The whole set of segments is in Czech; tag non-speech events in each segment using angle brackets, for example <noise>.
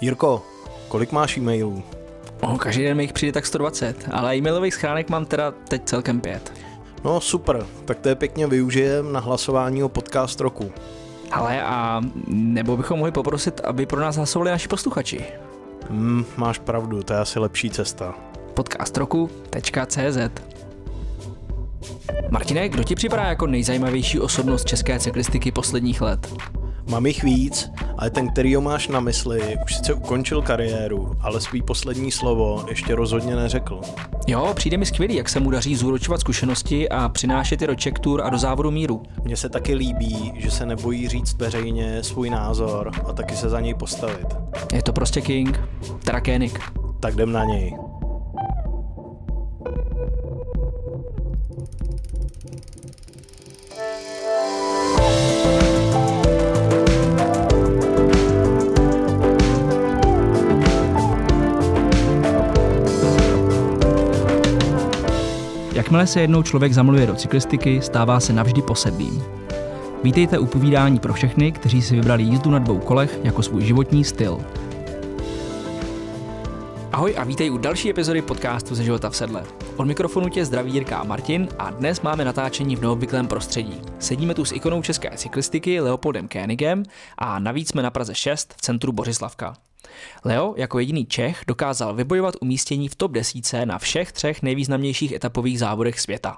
Jirko, kolik máš e-mailů? Oh, každý den mi jich přijde tak 120, ale e-mailových schránek mám teda teď celkem pět. No super, tak to je pěkně využijem na hlasování o podcast roku. Ale a nebo bychom mohli poprosit, aby pro nás hlasovali naši posluchači. Hmm, máš pravdu, to je asi lepší cesta. podcastroku.cz Martine, kdo ti připadá jako nejzajímavější osobnost české cyklistiky posledních let? Mám jich víc, ale ten, který ho máš na mysli, už sice ukončil kariéru, ale svý poslední slovo ještě rozhodně neřekl. Jo, přijde mi skvělý, jak se mu daří zúročovat zkušenosti a přinášet je do Czech Tour a do závodu míru. Mně se taky líbí, že se nebojí říct veřejně svůj názor a taky se za něj postavit. Je to prostě King, teda Koenig. Tak jdem na něj. Jakmile se jednou člověk zamluje do cyklistiky, stává se navždy posedlým. Vítejte u povídání pro všechny, kteří si vybrali jízdu na dvou kolech jako svůj životní styl. Ahoj a vítej u další epizody podcastu ze života v sedle. Od mikrofonu tě zdraví Jirka a Martin a dnes máme natáčení v neobvyklém prostředí. Sedíme tu s ikonou české cyklistiky Leopoldem Koenigem a navíc jsme na Praze 6 v centru Bořislavka. Leo jako jediný Čech dokázal vybojovat umístění v top desíce na všech třech nejvýznamnějších etapových závodech světa.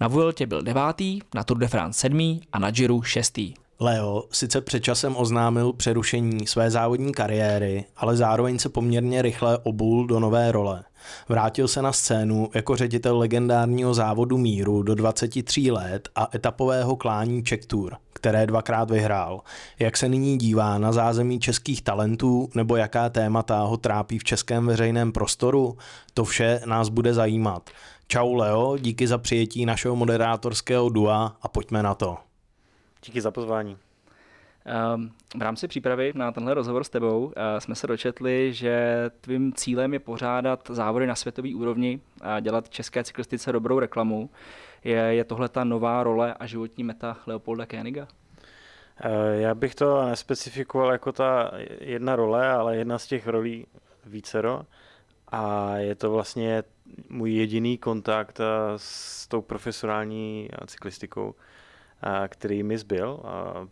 Na Vueltě byl devátý, na Tour de France sedmý a na Giro šestý. Leo sice před časem oznámil přerušení své závodní kariéry, ale zároveň se poměrně rychle obul do nové role. Vrátil se na scénu jako ředitel legendárního závodu míru do 23 let a etapového klání Czech Tour, které dvakrát vyhrál. Jak se nyní dívá na zázemí českých talentů nebo jaká témata ho trápí v českém veřejném prostoru, to vše nás bude zajímat. Čau Leo, díky za přijetí našeho moderátorského dua a pojďme na to. Díky za pozvání. Um, v rámci přípravy na tenhle rozhovor s tebou uh, jsme se dočetli, že tvým cílem je pořádat závody na světové úrovni a dělat české cyklistice dobrou reklamu. Je, je tohle ta nová role a životní meta Leopolda Koeniga? Já bych to nespecifikoval jako ta jedna role, ale jedna z těch rolí vícero. A je to vlastně můj jediný kontakt s tou profesionální cyklistikou který mi zbyl,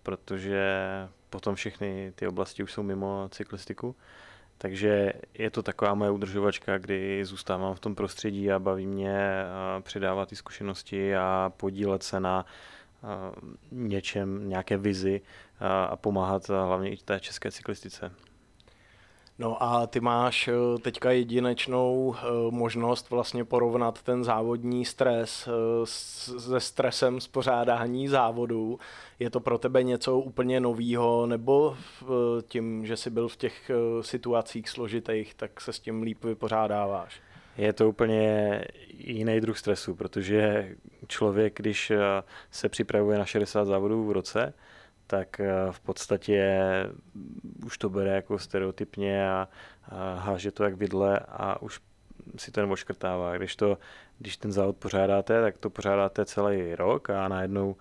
protože potom všechny ty oblasti už jsou mimo cyklistiku. Takže je to taková moje udržovačka, kdy zůstávám v tom prostředí a baví mě předávat ty zkušenosti a podílet se na něčem, nějaké vizi a pomáhat hlavně i té české cyklistice. No a ty máš eh, teďka jedinečnou eh, možnost vlastně porovnat ten závodní stres eh, se stresem spořádání závodů. Je to pro tebe něco úplně novýho, nebo tím, že jsi byl v těch situacích složitých, tak se s tím líp vypořádáváš? Je to úplně jiný druh stresu, protože člověk, když se připravuje na 60 závodů v roce, tak eh, v podstatě už to bere jako stereotypně a, a háže to jak vidle a už si to neoškrtává. Když, to, když ten závod pořádáte, tak to pořádáte celý rok a najednou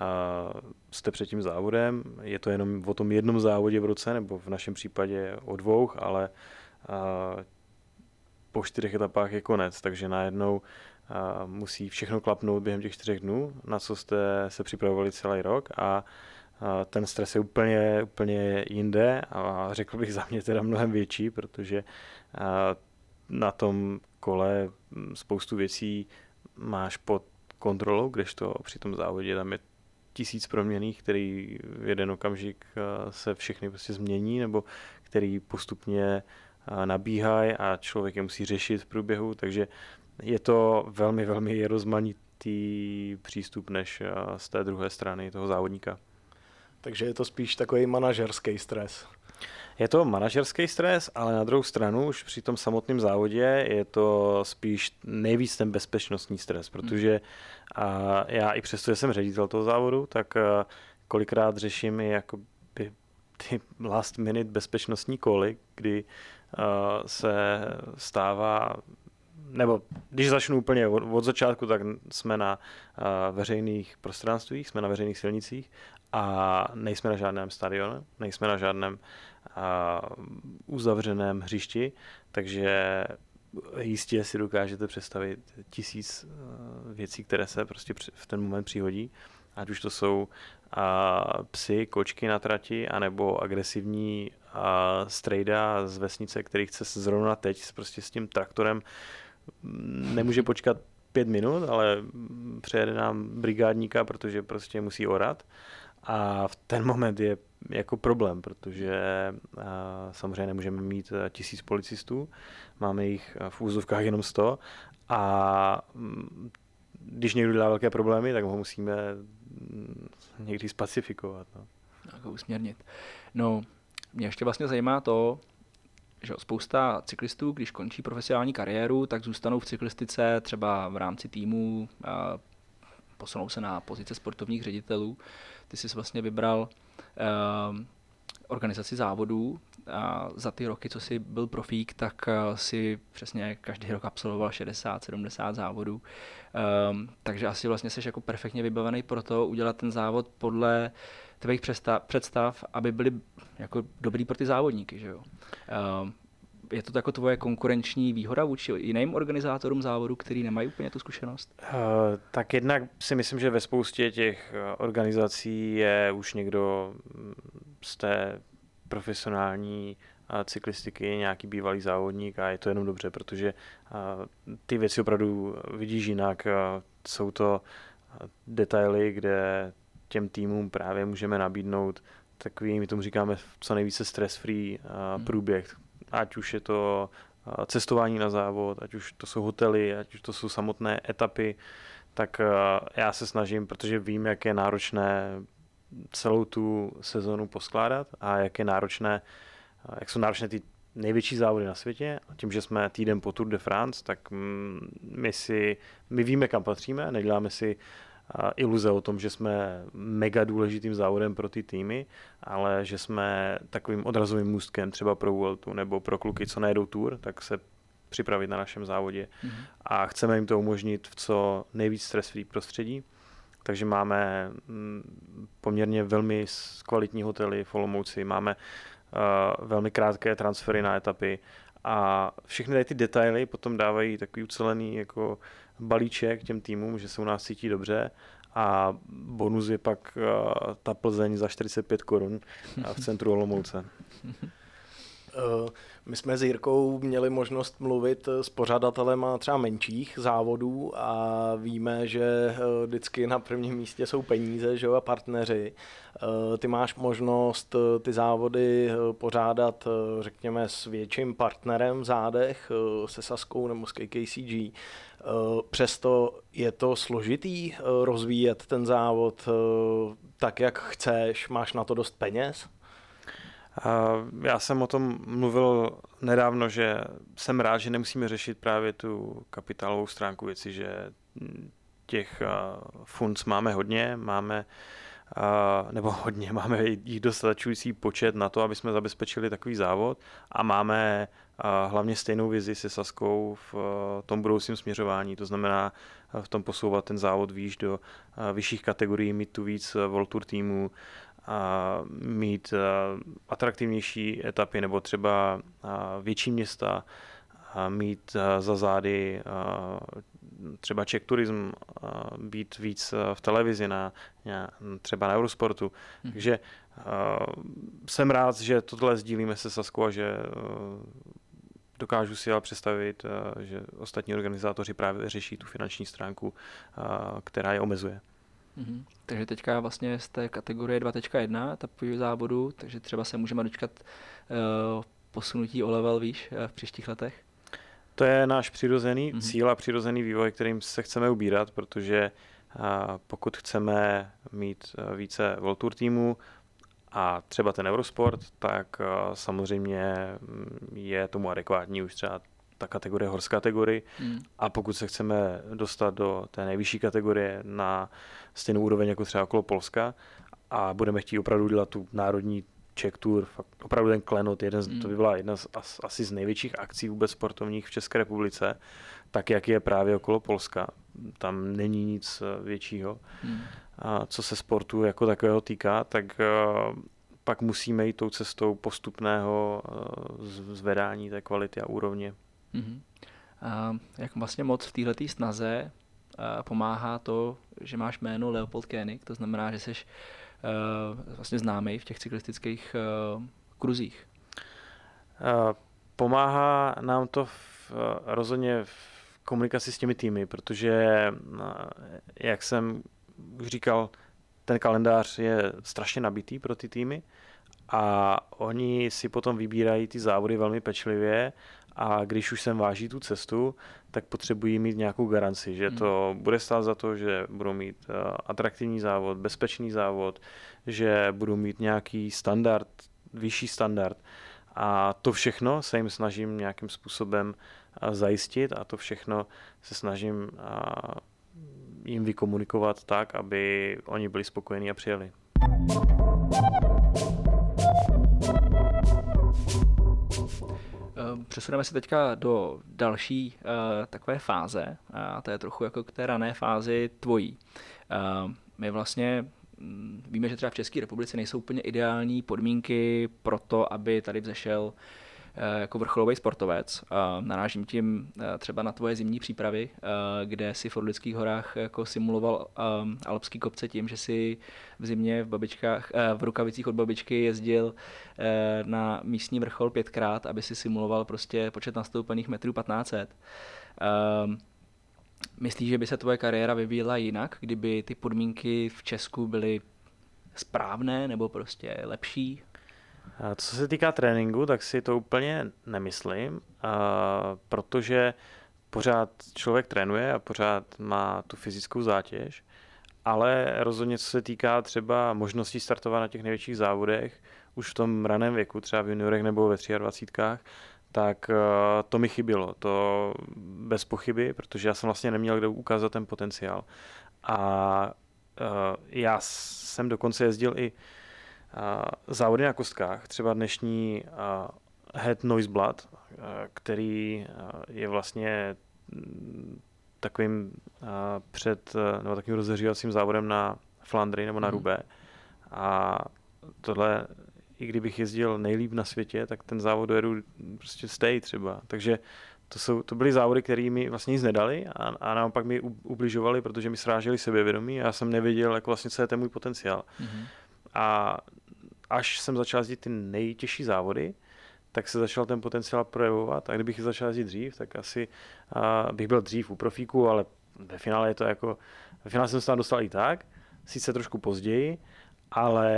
a jste před tím závodem. Je to jenom o tom jednom závodě v roce, nebo v našem případě o dvou, ale a po čtyřech etapách je konec, takže najednou a musí všechno klapnout během těch čtyřech dnů, na co jste se připravovali celý rok a ten stres je úplně, úplně jinde a řekl bych za mě teda mnohem větší, protože na tom kole spoustu věcí máš pod kontrolou, kdežto při tom závodě tam je tisíc proměných, který v jeden okamžik se všechny prostě změní, nebo který postupně nabíhají a člověk je musí řešit v průběhu, takže je to velmi, velmi rozmanitý přístup než z té druhé strany toho závodníka. Takže je to spíš takový manažerský stres. Je to manažerský stres, ale na druhou stranu už při tom samotném závodě je to spíš nejvíc ten bezpečnostní stres, protože a já i přesto, že jsem ředitel toho závodu, tak kolikrát řeším i jako ty last minute bezpečnostní koly, kdy se stává nebo když začnu úplně od, od začátku, tak jsme na uh, veřejných prostranstvích, jsme na veřejných silnicích a nejsme na žádném stadionu, nejsme na žádném uzavřeném hřišti, takže jistě si dokážete představit tisíc věcí, které se prostě v ten moment přihodí. Ať už to jsou psy, kočky na trati, anebo agresivní strejda z vesnice, který chce se zrovna teď prostě s tím traktorem nemůže počkat pět minut, ale přejede nám brigádníka, protože prostě musí orat. A v ten moment je jako problém, protože samozřejmě nemůžeme mít tisíc policistů, máme jich v úzovkách jenom sto a mm, když někdo dělá velké problémy, tak ho musíme mm, někdy spacifikovat. No. Jako usměrnit. No, mě ještě vlastně zajímá to, že spousta cyklistů, když končí profesionální kariéru, tak zůstanou v cyklistice třeba v rámci týmu, posunou se na pozice sportovních ředitelů. Ty jsi vlastně vybral uh, organizaci závodů a za ty roky, co jsi byl profík, tak uh, si přesně každý rok absolvoval 60-70 závodů. Um, takže asi vlastně jsi jako perfektně vybavený pro to udělat ten závod podle tvých představ, aby byli jako dobrý pro ty závodníky. Že jo? Um, je to jako tvoje konkurenční výhoda vůči jiným organizátorům závodu, který nemají úplně tu zkušenost? Uh, tak jednak si myslím, že ve spoustě těch eh, organizací je už někdo mm, z té profesionální eh, cyklistiky, nějaký bývalý závodník a je to jenom dobře, protože ty věci opravdu vidíš jinak. Jsou to detaily, kde těm týmům právě můžeme nabídnout takový, my tomu říkáme co nejvíce stress-free hmm. průběh, ať už je to cestování na závod, ať už to jsou hotely, ať už to jsou samotné etapy, tak já se snažím, protože vím, jak je náročné celou tu sezonu poskládat a jak je náročné, jak jsou náročné ty největší závody na světě. A tím, že jsme týden po Tour de France, tak mm, my si, my víme, kam patříme, neděláme si iluze o tom, že jsme mega důležitým závodem pro ty týmy, ale že jsme takovým odrazovým můstkem třeba pro Vueltu nebo pro kluky, co nejedou Tour, tak se připravit na našem závodě. Mm-hmm. A chceme jim to umožnit v co nejvíc stres-free prostředí. Takže máme mm, poměrně velmi kvalitní hotely v Olomouci, máme uh, velmi krátké transfery na etapy a všechny ty detaily potom dávají takový ucelený jako balíček těm týmům, že se u nás cítí dobře a bonus je pak uh, ta Plzeň za 45 korun v centru Olomouce. <laughs> Eh, my jsme s Jirkou měli možnost mluvit s pořadatelem třeba menších závodů a víme, že eh, vždycky na prvním místě jsou peníze že a partneři. Ty máš možnost ty závody pořádat, řekněme, s větším partnerem v zádech, se Saskou nebo s KKCG. Eh, přesto je to složitý eh, rozvíjet ten závod eh, tak, jak chceš, máš na to dost peněz? Já jsem o tom mluvil nedávno, že jsem rád, že nemusíme řešit právě tu kapitálovou stránku věci, že těch funds máme hodně, máme nebo hodně, <laughs> máme jich dostačující počet na to, aby jsme zabezpečili takový závod a máme hlavně stejnou vizi se Saskou v tom budoucím směřování, to znamená v tom posouvat ten závod výš do vyšších kategorií, mít tu víc World Tour týmů, mít atraktivnější etapy nebo třeba větší města, mít za zády třeba Czech Tourism, být víc v televizi, na, třeba na Eurosportu. Hmm. Takže jsem rád, že tohle sdílíme se Saskou a že dokážu si ale představit, že ostatní organizátoři právě řeší tu finanční stránku, která je omezuje. Mm-hmm. Takže teďka vlastně z té kategorie 2.1 etapového závodu, takže třeba se můžeme dočkat uh, posunutí o level výš uh, v příštích letech? To je náš přirozený mm-hmm. cíl a přirozený vývoj, kterým se chceme ubírat, protože uh, pokud chceme mít uh, více World Tour týmů, a třeba ten Eurosport, tak samozřejmě mm, je tomu adekvátní už třeba ta kategorie horská kategorie. Hmm. A pokud se chceme dostat do té nejvyšší kategorie na stejnou úroveň jako třeba okolo Polska a budeme chtít opravdu dělat tu národní Czech Tour, fakt opravdu ten klenot, jeden, hmm. to by byla jedna z, asi z největších akcí vůbec sportovních v České republice, tak jak je právě okolo Polska. Tam není nic většího. Hmm. A co se sportu jako takového týká, tak pak musíme jít tou cestou postupného zvedání té kvality a úrovně. Mm-hmm. A jak vlastně moc v této snaze pomáhá to, že máš jméno Leopold Koenig, to znamená, že jsi vlastně známý v těch cyklistických kruzích? Pomáhá nám to v, rozhodně v komunikaci s těmi týmy, protože, jak jsem už říkal, ten kalendář je strašně nabitý pro ty týmy a oni si potom vybírají ty závody velmi pečlivě a když už sem váží tu cestu, tak potřebují mít nějakou garanci, že to hmm. bude stát za to, že budou mít uh, atraktivní závod, bezpečný závod, že budou mít nějaký standard, vyšší standard. A to všechno se jim snažím nějakým způsobem uh, zajistit a to všechno se snažím uh, jim vykomunikovat tak, aby oni byli spokojení a přijeli. Přesuneme se teďka do další uh, takové fáze, a to je trochu jako k té rané fázi tvojí. Uh, my vlastně mm, víme, že třeba v České republice nejsou úplně ideální podmínky pro to, aby tady vzešel Eh, jako vrcholový sportovec. Narážím tím eh, třeba na tvoje zimní přípravy, eh, kde si v Orlických horách jako simuloval alpský kopce tím, že si v zimě v, babičkách, v rukavicích od babičky jezdil na místní vrchol pětkrát, aby si simuloval prostě počet nastoupených metrů 1500. Myslíš, že by se tvoje kariéra vyvíjela jinak, kdyby ty podmínky v Česku byly správné nebo prostě lepší? Co se týká tréninku, tak si to úplně nemyslím, protože pořád člověk trénuje a pořád má tu fyzickou zátěž, ale rozhodně co se týká třeba možností startovat na těch největších závodech, už v tom raném věku, třeba v juniorech nebo ve 23, tak to mi chybilo. To bez pochyby, protože já jsem vlastně neměl kde ukázat ten potenciál. A já jsem dokonce jezdil i závody na kostkách, třeba dnešní Head Noise Blood, který je vlastně mm, takovým před, nebo takovým rozehřívacím závodem na Flandry nebo na mhm. Rubé. A tohle, i kdybych jezdil nejlíp na světě, tak ten závod dojedu prostě stej třeba. Takže to, jsou, to byly závody, které mi vlastně nic nedali a, a naopak mi ubližovali, protože mi sráželi sebevědomí a já jsem nevěděl, jak vlastně co je ten můj potenciál. Mm-hmm. A až jsem začal jezdit ty nejtěžší závody, tak se začal ten potenciál projevovat. A kdybych začal jezdit dřív, tak asi bych byl dřív u profíku, ale ve finále je to jako, ve finále jsem se tam dostal i tak, sice trošku později, ale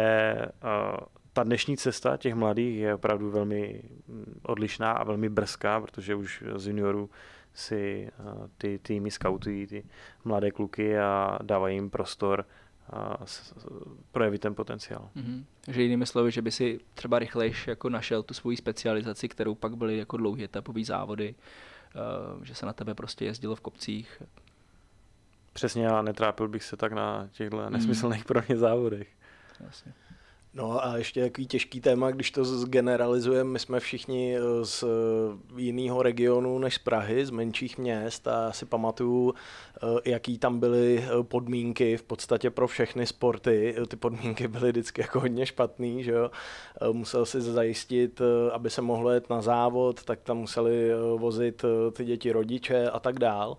ta dnešní cesta těch mladých je opravdu velmi mm, odlišná a velmi brzká, protože už z juniorů si ty týmy skautují ty mladé kluky a dávají jim prostor projevit ten potenciál. Mm-hmm. Takže jinými slovy, že by si třeba rychlejš jako našel tu svoji specializaci, kterou pak byly jako dlouhé etapové závody, uh, že se na tebe prostě jezdilo v kopcích. Přesně, a netrápil bych se tak na těchto mm. nesmyslných pro mě závodech. Jasně. No a ještě takový těžký téma, když to zgeneralizujeme, my jsme všichni eh, z jiného regionu než z Prahy, z menších měst a si pamatuju, eh, jaký tam byly eh, podmínky v podstatě pro všechny sporty. Ty podmínky byly vždycky jako hodně špatný, že jo. Musel si zajistit, aby se mohlo jet na závod, tak tam museli vozit ty děti rodiče a tak dál.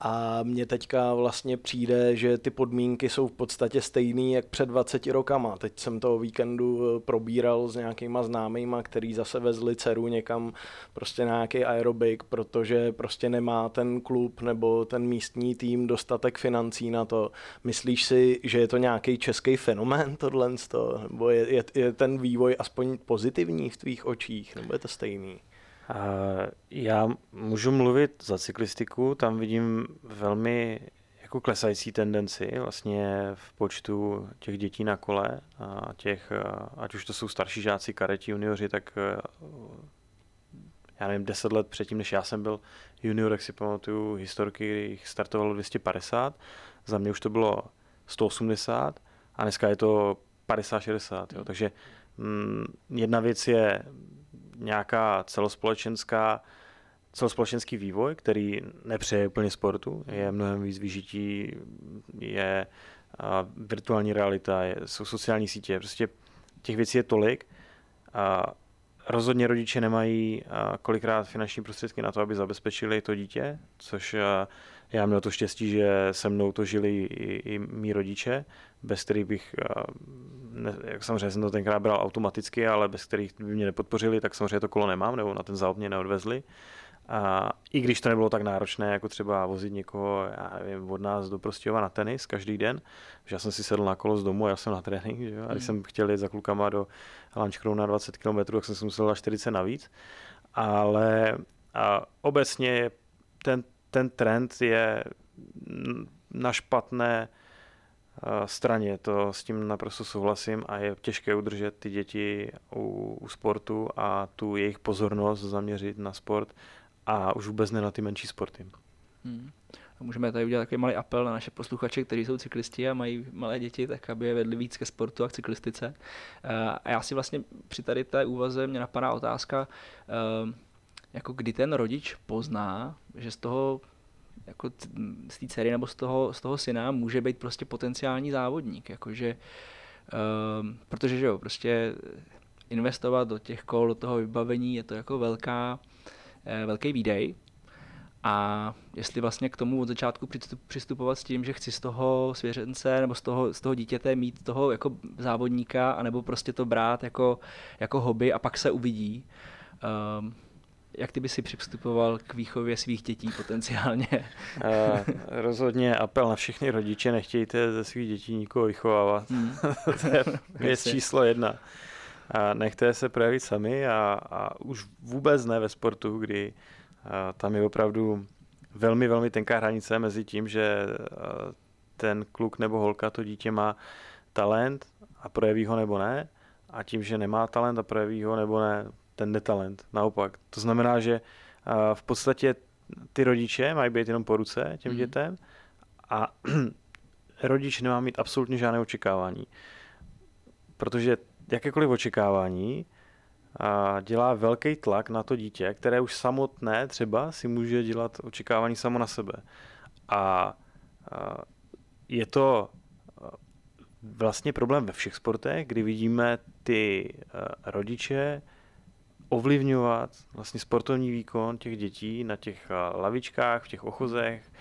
A mně teďka vlastně přijde, že ty podmínky jsou v podstatě stejný jak před 20 rokama. Teď jsem to o víkendu eh, probíral s nějakýma známýma, který zase vezli dceru někam prostě na nějaký aerobik, protože prostě nemá ten klub nebo ten místní tým dostatek financí na to. Myslíš si, že je to nějaký český fenomén tohle? Nebo je, je, je ten vývoj aspoň pozitivní v tvých očích? Nebo je to stejný? Já můžu mluvit za cyklistiku, tam vidím velmi jako klesající tendenci vlastně v počtu těch dětí na kole a těch, ať už to jsou starší žáci, kareti, junioři, tak já nevím, deset let předtím, než já jsem byl junior, jak si pamatuju historky, kdy jich startovalo 250, za mě už to bylo 180 a dneska je to 50-60, takže mm, jedna věc je nějaká celospolečenská celospolečenský vývoj, který nepřeje úplně sportu, je mnohem víc vyžití, je virtuální realita, je, jsou sociální sítě, prostě těch věcí je tolik. A rozhodně rodiče nemají kolikrát finanční prostředky na to, aby zabezpečili to dítě, což já měl to štěstí, že se mnou to žili i, i mý rodiče, bez kterých bych, ne, jak samozřejmě jsem to tenkrát bral automaticky, ale bez kterých by mě nepodpořili, tak samozřejmě to kolo nemám, nebo na ten záop mě neodvezli. A i když to nebylo tak náročné, jako třeba vozit někoho já nevím, od nás do Prostějova na tenis každý den, že já jsem si sedl na kolo z domu a já jsem na trénink, že jo? a když hmm. jsem chtěl jít za klukama do Lančkrou na 20 km, tak jsem si musel dát 40 navíc. Ale a obecně ten, ten trend je na špatné straně, to s tím naprosto souhlasím a je těžké udržet ty děti u, u sportu a tu jejich pozornost zaměřit na sport a už vůbec ne na ty menší sporty. Hmm. A můžeme tady udělat takový malý apel na naše posluchače, kteří jsou cyklisti a mají malé děti, tak aby je vedli víc ke sportu a k cyklistice. A já si vlastně při tady té úvaze mě napadá otázka, jako kdy ten rodič pozná, že z toho jako z té dcery nebo z toho, z toho syna může být prostě potenciální závodník, jakože, um, protože že jo, prostě investovat do těch kol, do toho vybavení je to jako velká, eh, velký výdej a jestli vlastně k tomu od začátku přistupovat s tím, že chci z toho svěřence nebo z toho, z toho dítěte mít toho jako závodníka, anebo prostě to brát jako, jako hobby a pak se uvidí. Um, jak ty by si přistupoval k výchově svých dětí potenciálně? Uh, <laughs> rozhodně apel na všechny rodiče, nechtějte ze svých dětí nikoho vychovávat. Hmm. <laughs> to je <laughs> věc číslo jedna. A nechte se projevit sami a, a už vůbec ne ve sportu, kdy a, tam je opravdu velmi, velmi tenká hranice mezi tím, že ten kluk nebo holka, to dítě má talent a projeví ho nebo ne, a tím, že nemá talent a projeví ho nebo ne, ten netalent. Naopak. To znamená, že v podstatě ty rodiče mají být jenom po ruce těm mm. dětem a <clears throat> rodič nemá mít absolutně žádné očekávání. Protože jakékoliv očekávání a dělá velký tlak na to dítě, které už samotné třeba si může dělat očekávání samo na sebe. A, a je to vlastně problém ve všech sportech, kdy vidíme ty rodiče ovlivňovat vlastně sportovní výkon těch dětí na těch lavičkách, v těch ochozech,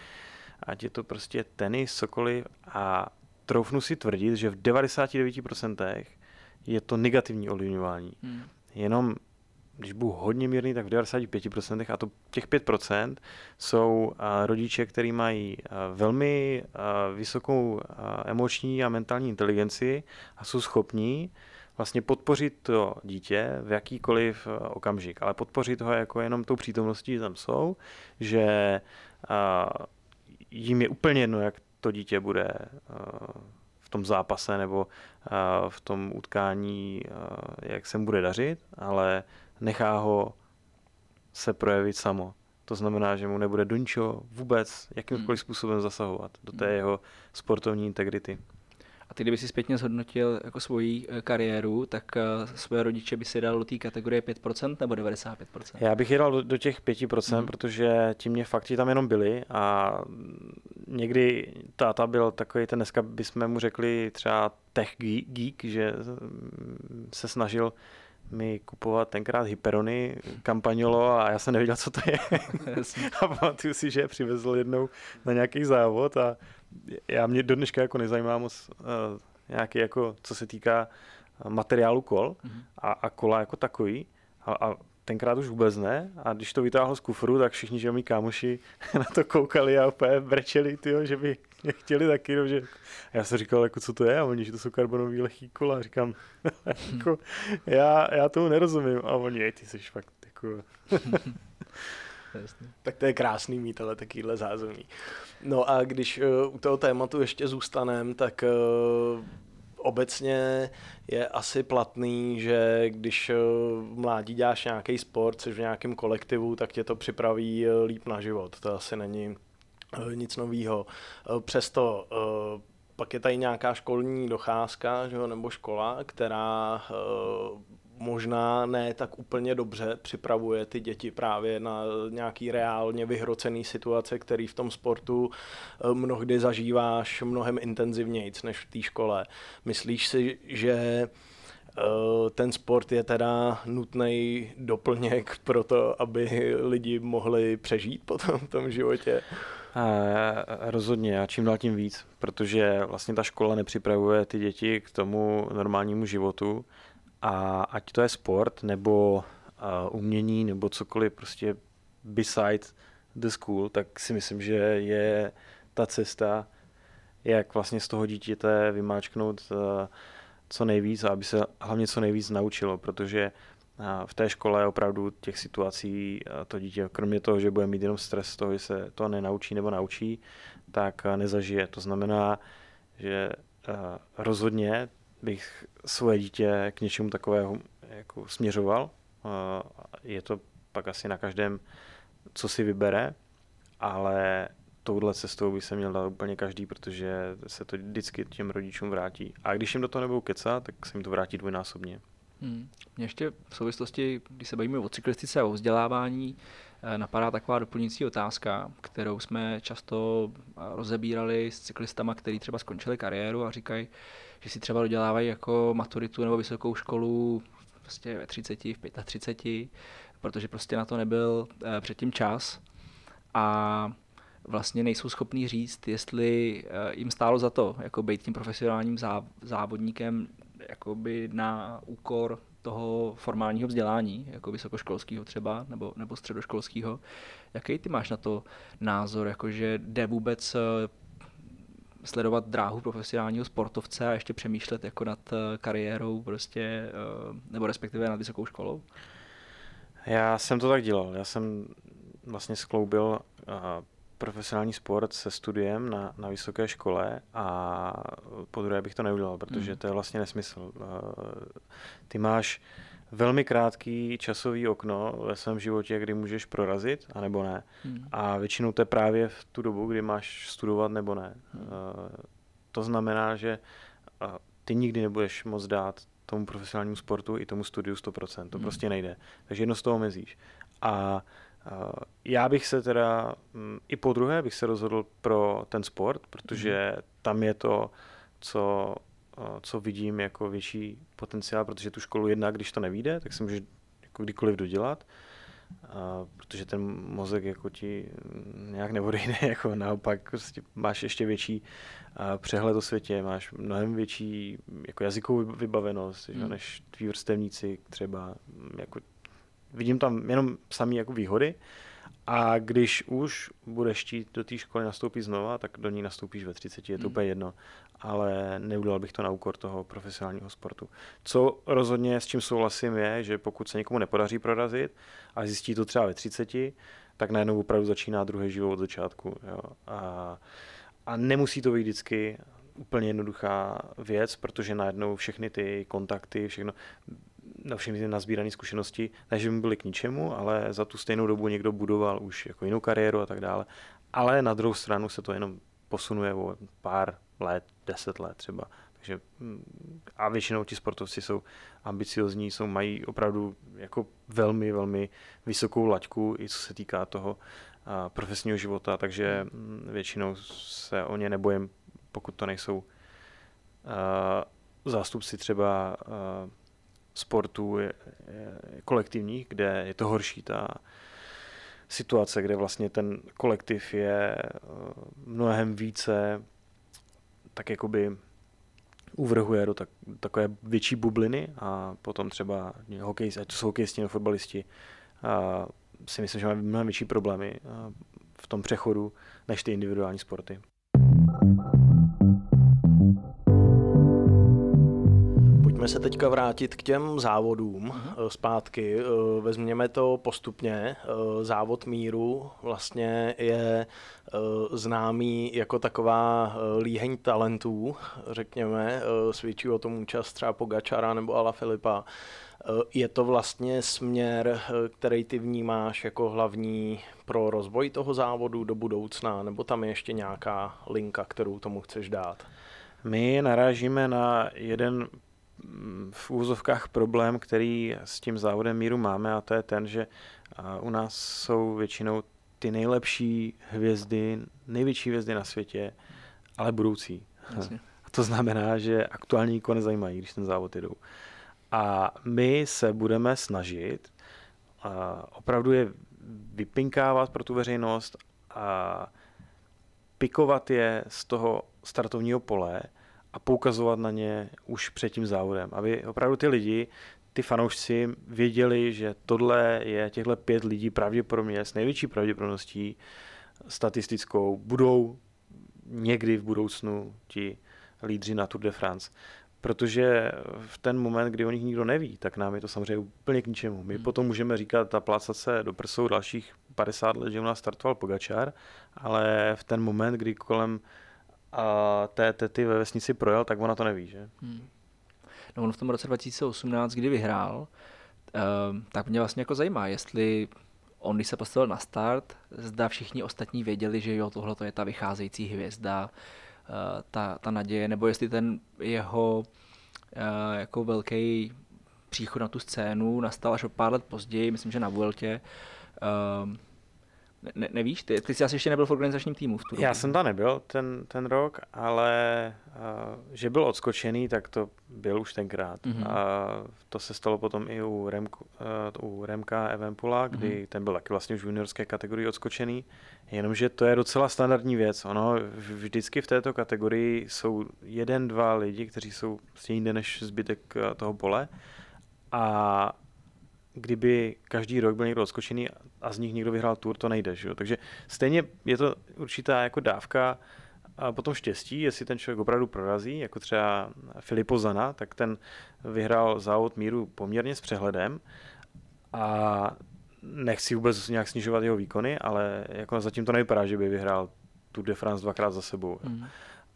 ať je to prostě tenis, cokoliv a troufnu si tvrdit, že v 99% je to negativní ovlivňování. Hmm. Jenom když budu hodně mírný, tak v 95% a to těch 5% jsou rodiče, kteří mají velmi vysokou emoční a mentální inteligenci a jsou schopní vlastně podpořit to dítě v jakýkoliv okamžik, ale podpořit ho jako jenom tou přítomností, že tam jsou, že jim je úplně jedno, jak to dítě bude v tom zápase nebo v tom utkání, jak se mu bude dařit, ale nechá ho se projevit samo. To znamená, že mu nebude do ničeho vůbec jakýmkoliv hmm. způsobem zasahovat do té hmm. jeho sportovní integrity. A ty, kdyby si zpětně zhodnotil jako svoji eh, kariéru, tak eh, svoje rodiče by si dal do té kategorie 5% nebo 95%? Já bych je dal do, do těch 5%, mm. protože ti mě fakt tam jenom byli a někdy táta byl takový, ten dneska bychom mu řekli třeba tech geek, že se snažil mi kupovat tenkrát Hyperony, kampaňolo a já jsem nevěděl, co to je. <laughs> a pamatuju si, že je přivezl jednou na nějaký závod a já mě do dneška jako nezajímá moc uh, nějaký jako, co se týká materiálu kol mm-hmm. a, a kola jako takový. A, a tenkrát už vůbec ne. A když to vytáhl z kufru, tak všichni, že mý kámoši <laughs> na to koukali a úplně brečeli, tyjo, že by mě chtěli taky. No, že... A já jsem říkal, jako, co to je? A oni, že to jsou karbonový lehký kola. A říkám, <laughs> jako, já, já tomu nerozumím. A oni, ty jsi fakt jako... <laughs> tak to je krásný mít ale takovýhle zázemí. No a když uh, u toho tématu ještě zůstanem, tak uh, obecně je asi platný, že když v mládí děláš nějaký sport, což v nějakém kolektivu, tak tě to připraví líp na život. To asi není nic nového. Přesto pak je tady nějaká školní docházka že jo, nebo škola, která možná ne tak úplně dobře připravuje ty děti právě na nějaký reálně vyhrocený situace, který v tom sportu eh, mnohdy zažíváš mnohem intenzivněji než v té škole. Myslíš si, že ten sport je teda nutný doplněk pro to, aby lidi mohli přežít potom v tom životě. Rozhodně a čím dál tím víc, protože vlastně ta škola nepřipravuje ty děti k tomu normálnímu životu a ať to je sport nebo umění nebo cokoliv prostě beside the school, tak si myslím, že je ta cesta, jak vlastně z toho dítěte vymáčknout co nejvíc a aby se hlavně co nejvíc naučilo, protože v té škole opravdu těch situací to dítě, kromě toho, že bude mít jenom stres z toho, že se to nenaučí nebo naučí, tak nezažije. To znamená, že rozhodně bych svoje dítě k něčemu takového jako směřoval. Je to pak asi na každém, co si vybere, ale touhle cestou by se měl dát úplně každý, protože se to vždycky těm rodičům vrátí. A když jim do toho nebudou kecat, tak se jim to vrátí dvojnásobně. Hmm. Mě ještě v souvislosti, když se bavíme o cyklistice a o vzdělávání, eh, napadá taková doplňující otázka, kterou jsme často rozebírali s cyklistama, kteří třeba skončili kariéru a říkají, že si třeba dodělávají jako maturitu nebo vysokou školu prostě ve 30, v 35, protože prostě na to nebyl eh, předtím čas. A vlastně nejsou schopní říct, jestli eh, jim stálo za to, jako být tím profesionálním závodníkem jakoby na úkor toho formálního vzdělání, jako vysokoškolského třeba, nebo, nebo středoškolského. Jaký ty máš na to názor, jakože jde vůbec eh, sledovat dráhu profesionálního sportovce a ještě přemýšlet jako nad eh, kariérou prostě, nebo respektive nad vysokou školou? Já jsem to tak dělal. Já jsem vlastně skloubil profesionální sport se studiem na, na vysoké škole a po druhé bych to neudělal, protože mm. to je vlastně nesmysl. Ty máš velmi krátký časový okno ve svém životě, kdy můžeš prorazit, anebo ne. Mm. A většinou to je právě v tu dobu, kdy máš studovat nebo ne. Mm. To znamená, že ty nikdy nebudeš moc dát tomu profesionálnímu sportu i tomu studiu 100%. To mm. prostě nejde. Takže jedno z toho mezíš. A já bych se teda mm, i po druhé bych se rozhodl pro ten sport, protože mhm. tam je to, co, co vidím jako větší potenciál, protože tu školu jedna, když to nevíde, tak se může jako kdykoliv dodělat, a, protože ten mozek jako ti nějak neodejde, <laughs> jako naopak prostě máš ještě větší a, přehled o světě, máš mnohem větší jako jazykovou vybavenost, mm. než tví vrstevníci třeba jako vidím tam jenom samý jako výhody. A když už budeš chtít do té školy nastoupit znova, tak do ní nastoupíš ve 30, je to hmm. úplně jedno. Ale neudělal bych to na úkor toho profesionálního sportu. Co rozhodně s čím souhlasím je, že pokud se někomu nepodaří prorazit a zjistí to třeba ve 30, tak najednou opravdu začíná druhý život od začátku. Jo. A, a nemusí to být vždycky úplně jednoduchá věc, protože najednou všechny ty kontakty, všechno na všechny ty nazbírané zkušenosti, ne, že by byly k ničemu, ale za tu stejnou dobu někdo budoval už jako jinou kariéru a tak dále. Ale na druhou stranu se to jenom posunuje o pár let, deset let třeba. Takže, mm, a většinou ti sportovci jsou ambiciozní, jsou, mají opravdu jako velmi, velmi vysokou laťku, i co se týká toho a, profesního života, takže mm, většinou se o ně nebojím, pokud to nejsou a, zástupci třeba a, sportů je, je kolektivních, kde je to horší ta situace, kde vlastně ten kolektiv je eh, mnohem více tak jakoby uvrhuje do tak, takové větší bubliny a potom třeba hokej, ať to jsou hokejisti nebo fotbalisti, a si myslím, že máme mnohem větší problémy eh, v tom přechodu než ty individuální sporty. Pojďme se teďka vrátit k těm závodům uh-huh. zpátky. Eh, vezměme to postupně. Eh, závod míru vlastně je známý jako taková líheň talentů, řekněme. Svědčí o tom účast třeba Pogačara nebo Ala Filipa. Je to vlastně směr, který ty vnímáš jako hlavní pro rozvoj toho závodu do budoucna, nebo tam je ještě nějaká linka, kterou tomu chceš dát? My narážíme na jeden v úzovkách problém, který s tím závodem míru máme a to je ten, že u nás jsou většinou ty nejlepší hvězdy, největší hvězdy na světě, ale budoucí. Jasně. A to znamená, že aktuální nikoho nezajímají, když ten závod jdou. A my se budeme snažit opravdu je vypinkávat pro tu veřejnost a pikovat je z toho startovního pole a poukazovat na ně už před tím závodem, aby opravdu ty lidi, ty fanoušci věděli, že tohle je těchto pět lidí pravděpodobně s největší pravděpodobností statistickou budou někdy v budoucnu ti lídři na Tour de France. Protože v ten moment, kdy o nich nikdo neví, tak nám je to samozřejmě úplně k ničemu. My hmm. potom můžeme říkat a plácat se do prsou dalších 50 let, že u nás startoval Pogačar, ale v ten moment, kdy kolem a té tety ve vesnici projel, tak ona to neví, že? Hmm. No on v tom roce 2018, kdy vyhrál, uh, tak mě vlastně jako zajímá, jestli on, když se postavil na start, zda všichni ostatní věděli, že jo, tohle je ta vycházející hvězda, uh, ta, ta naděje, nebo jestli ten jeho uh, jako velký příchod na tu scénu nastal až o pár let později, myslím, že na Vueltě. Uh, ne, nevíš? Ty, ty jsi asi ještě nebyl v organizačním týmu v tu Já jsem tam nebyl ten, ten rok, ale uh, že byl odskočený, tak to byl už tenkrát. Mm-hmm. A to se stalo potom i u, Remku, uh, u Remka Evenpula, kdy mm-hmm. ten byl taky vlastně už v juniorské kategorii odskočený. Jenomže to je docela standardní věc. Ono vždycky v této kategorii jsou jeden, dva lidi, kteří jsou stejně jinde než zbytek toho pole. A kdyby každý rok byl někdo odskočený a z nich někdo vyhrál tour, to nejde. Že jo? Takže stejně je to určitá jako dávka a potom štěstí, jestli ten člověk opravdu prorazí, jako třeba Filipo Zana, tak ten vyhrál závod míru poměrně s přehledem a nechci vůbec nějak snižovat jeho výkony, ale jako zatím to nevypadá, že by vyhrál Tour de France dvakrát za sebou. Mm.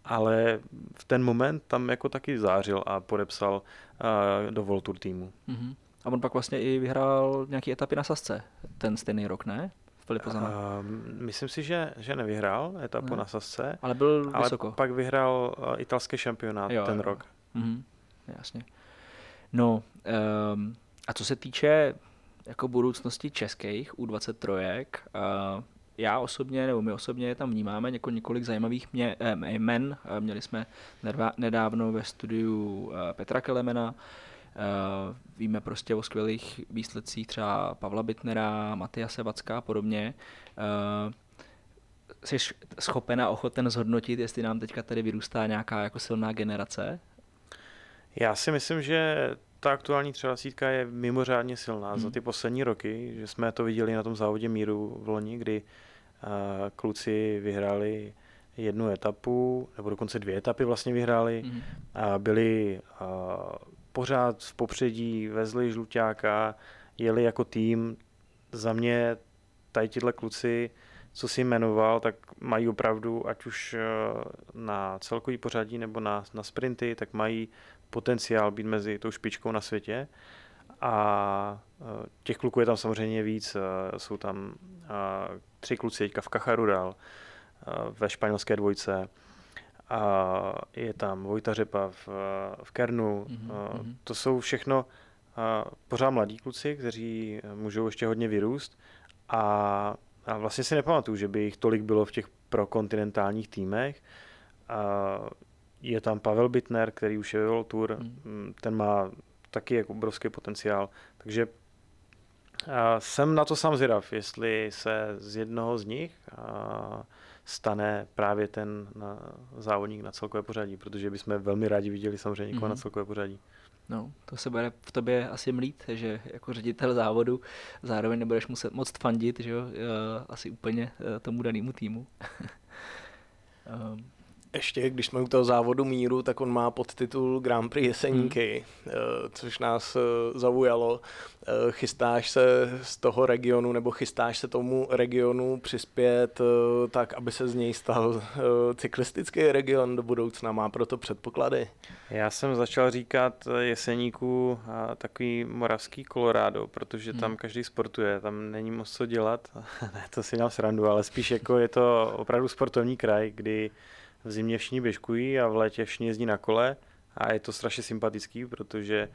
Ale v ten moment tam jako taky zářil a podepsal uh, do World Tour týmu. Mm-hmm. A on pak vlastně i vyhrál nějaké etapy na Sasce ten stejný rok, ne? Filipo Zana. Uh, myslím si, že, že nevyhrál etapu ne. na Sasce. Ale byl ale vysoko. pak vyhrál uh, italský šampionát jo, ten jo. rok. Mhm, jasně. No, um, a co se týče jako budoucnosti českých U23, uh, já osobně, nebo my osobně tam vnímáme jako několik zajímavých mě, eh, jmen. Měli jsme nedávno ve studiu eh, Petra Kelemena, víme prostě o skvělých výsledcích třeba Pavla Bitnera, Matia Sevacka a podobně. Uh, jsi schopen a ochoten zhodnotit, jestli nám teďka tady vyrůstá nějaká jako silná generace? Já si myslím, že ta aktuální třevacítka je mimořádně silná hmm. za ty poslední roky, že jsme to viděli na tom závodě míru v loni, kdy uh, kluci vyhráli jednu etapu, nebo dokonce dvě etapy vlastně vyhráli hmm. a byli uh, pořád v popředí, vezli žluťáka, jeli jako tým. Za mě tady tyhle kluci, co si jmenoval, tak mají opravdu, ať už eh, na celkový pořadí nebo na, na sprinty, tak mají potenciál být mezi tou špičkou na světě. A eh, těch kluků je tam samozřejmě víc. Eh, jsou tam tři kluci teďka v Cacharu dál, ve španělské dvojce a je tam Vojta Řepa v, v Kernu. Mm-hmm. To jsou všechno pořád mladí kluci, kteří můžou ještě hodně vyrůst a, a vlastně si nepamatuju, že by jich tolik bylo v těch prokontinentálních týmech. A je tam Pavel Bitner, který už je World Tour, mm. ten má taky jako obrovský potenciál, takže a jsem na to sám zvědav, jestli se z jednoho z nich a, stane právě ten na, závodník na celkové pořadí, protože bychom velmi rádi viděli samozřejmě někoho mm-hmm. na mhm. celkové pořadí. No, to se bude v tobě asi mlít, že jako ředitel závodu zároveň nebudeš muset moc fandit, že jo, asi úplně eh, tomu danému týmu. um, <laughs> ještě, když jsme u toho závodu míru, tak on má podtitul Grand Prix Jeseníky, hmm. Eh, což nás eh, zaujalo. Eh, chystáš se z toho regionu, nebo chystáš se tomu regionu přispět tak, aby se z něj stal cyklistický region do budoucna? Má proto předpoklady? Já jsem začal říkat Jeseníku takový moravský Colorado, protože tam hmm. každý sportuje, tam není moc co dělat. <laughs> ne, to si nám srandu, ale spíš jako je to opravdu sportovní kraj, kdy v zimě všichni běžkují a v létě všichni jezdí na kole a je to strašně sympatický, protože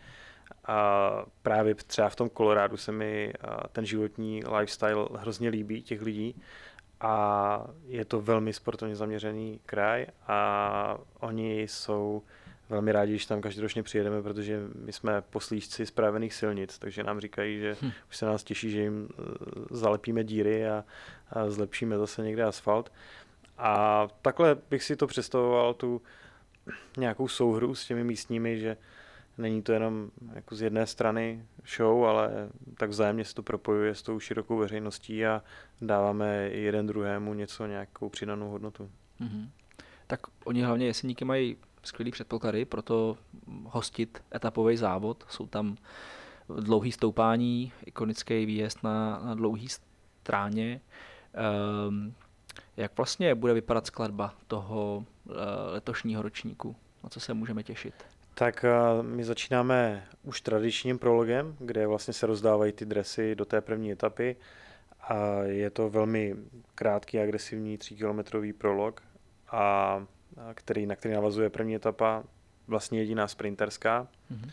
a právě třeba v tom Kolorádu se mi ten životní lifestyle hrozně líbí těch lidí a je to velmi sportovně zaměřený kraj a oni jsou velmi rádi, když tam každoročně přijedeme, protože my jsme poslížci spravených silnic, takže nám říkají, že hm. už se nás těší, že jim eh, zalepíme díry a, a zlepšíme zase někde asfalt. A takhle bych si to představoval, tu nějakou souhru s těmi místními, že není to jenom jako z jedné strany show, ale tak vzájemně se to propojuje s tou širokou veřejností a dáváme jeden druhému něco, nějakou přidanou hodnotu. Mm-hmm. Tak oni hlavně jeseníky mají skvělý předpoklady pro to hostit etapový závod. Jsou tam dlouhý stoupání, ikonický výjezd na, na dlouhý stráně. Um, jak vlastně bude vypadat skladba toho uh, letošního ročníku? Na co se můžeme těšit? Tak uh, my začínáme už tradičním prologem, kde vlastně se rozdávají ty dresy do té první etapy. A je to velmi krátký, agresivní tříkilometrový prolog, a, který, na který navazuje první etapa, vlastně jediná sprinterská mm-hmm.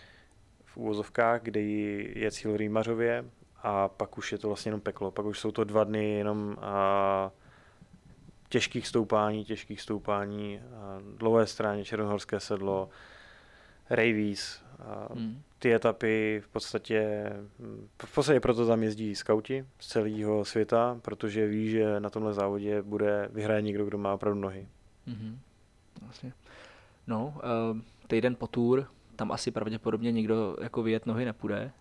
v úvozovkách, kde je cíl Rýmařově a pak už je to vlastně jenom peklo. Pak už jsou to dva dny jenom a, těžkých stoupání, těžkých stoupání, a, dlouhé stráně, Černohorské sedlo, Ravies, hmm. ty etapy v podstatě, v podstatě proto tam jezdí skauti z celého světa, protože ví, že na tomhle závodě bude vyhraje někdo, kdo má opravdu nohy. Hmm. Vlastně. No, uh, týden po tour, tam asi pravděpodobně nikdo jako vyjet nohy nepůjde.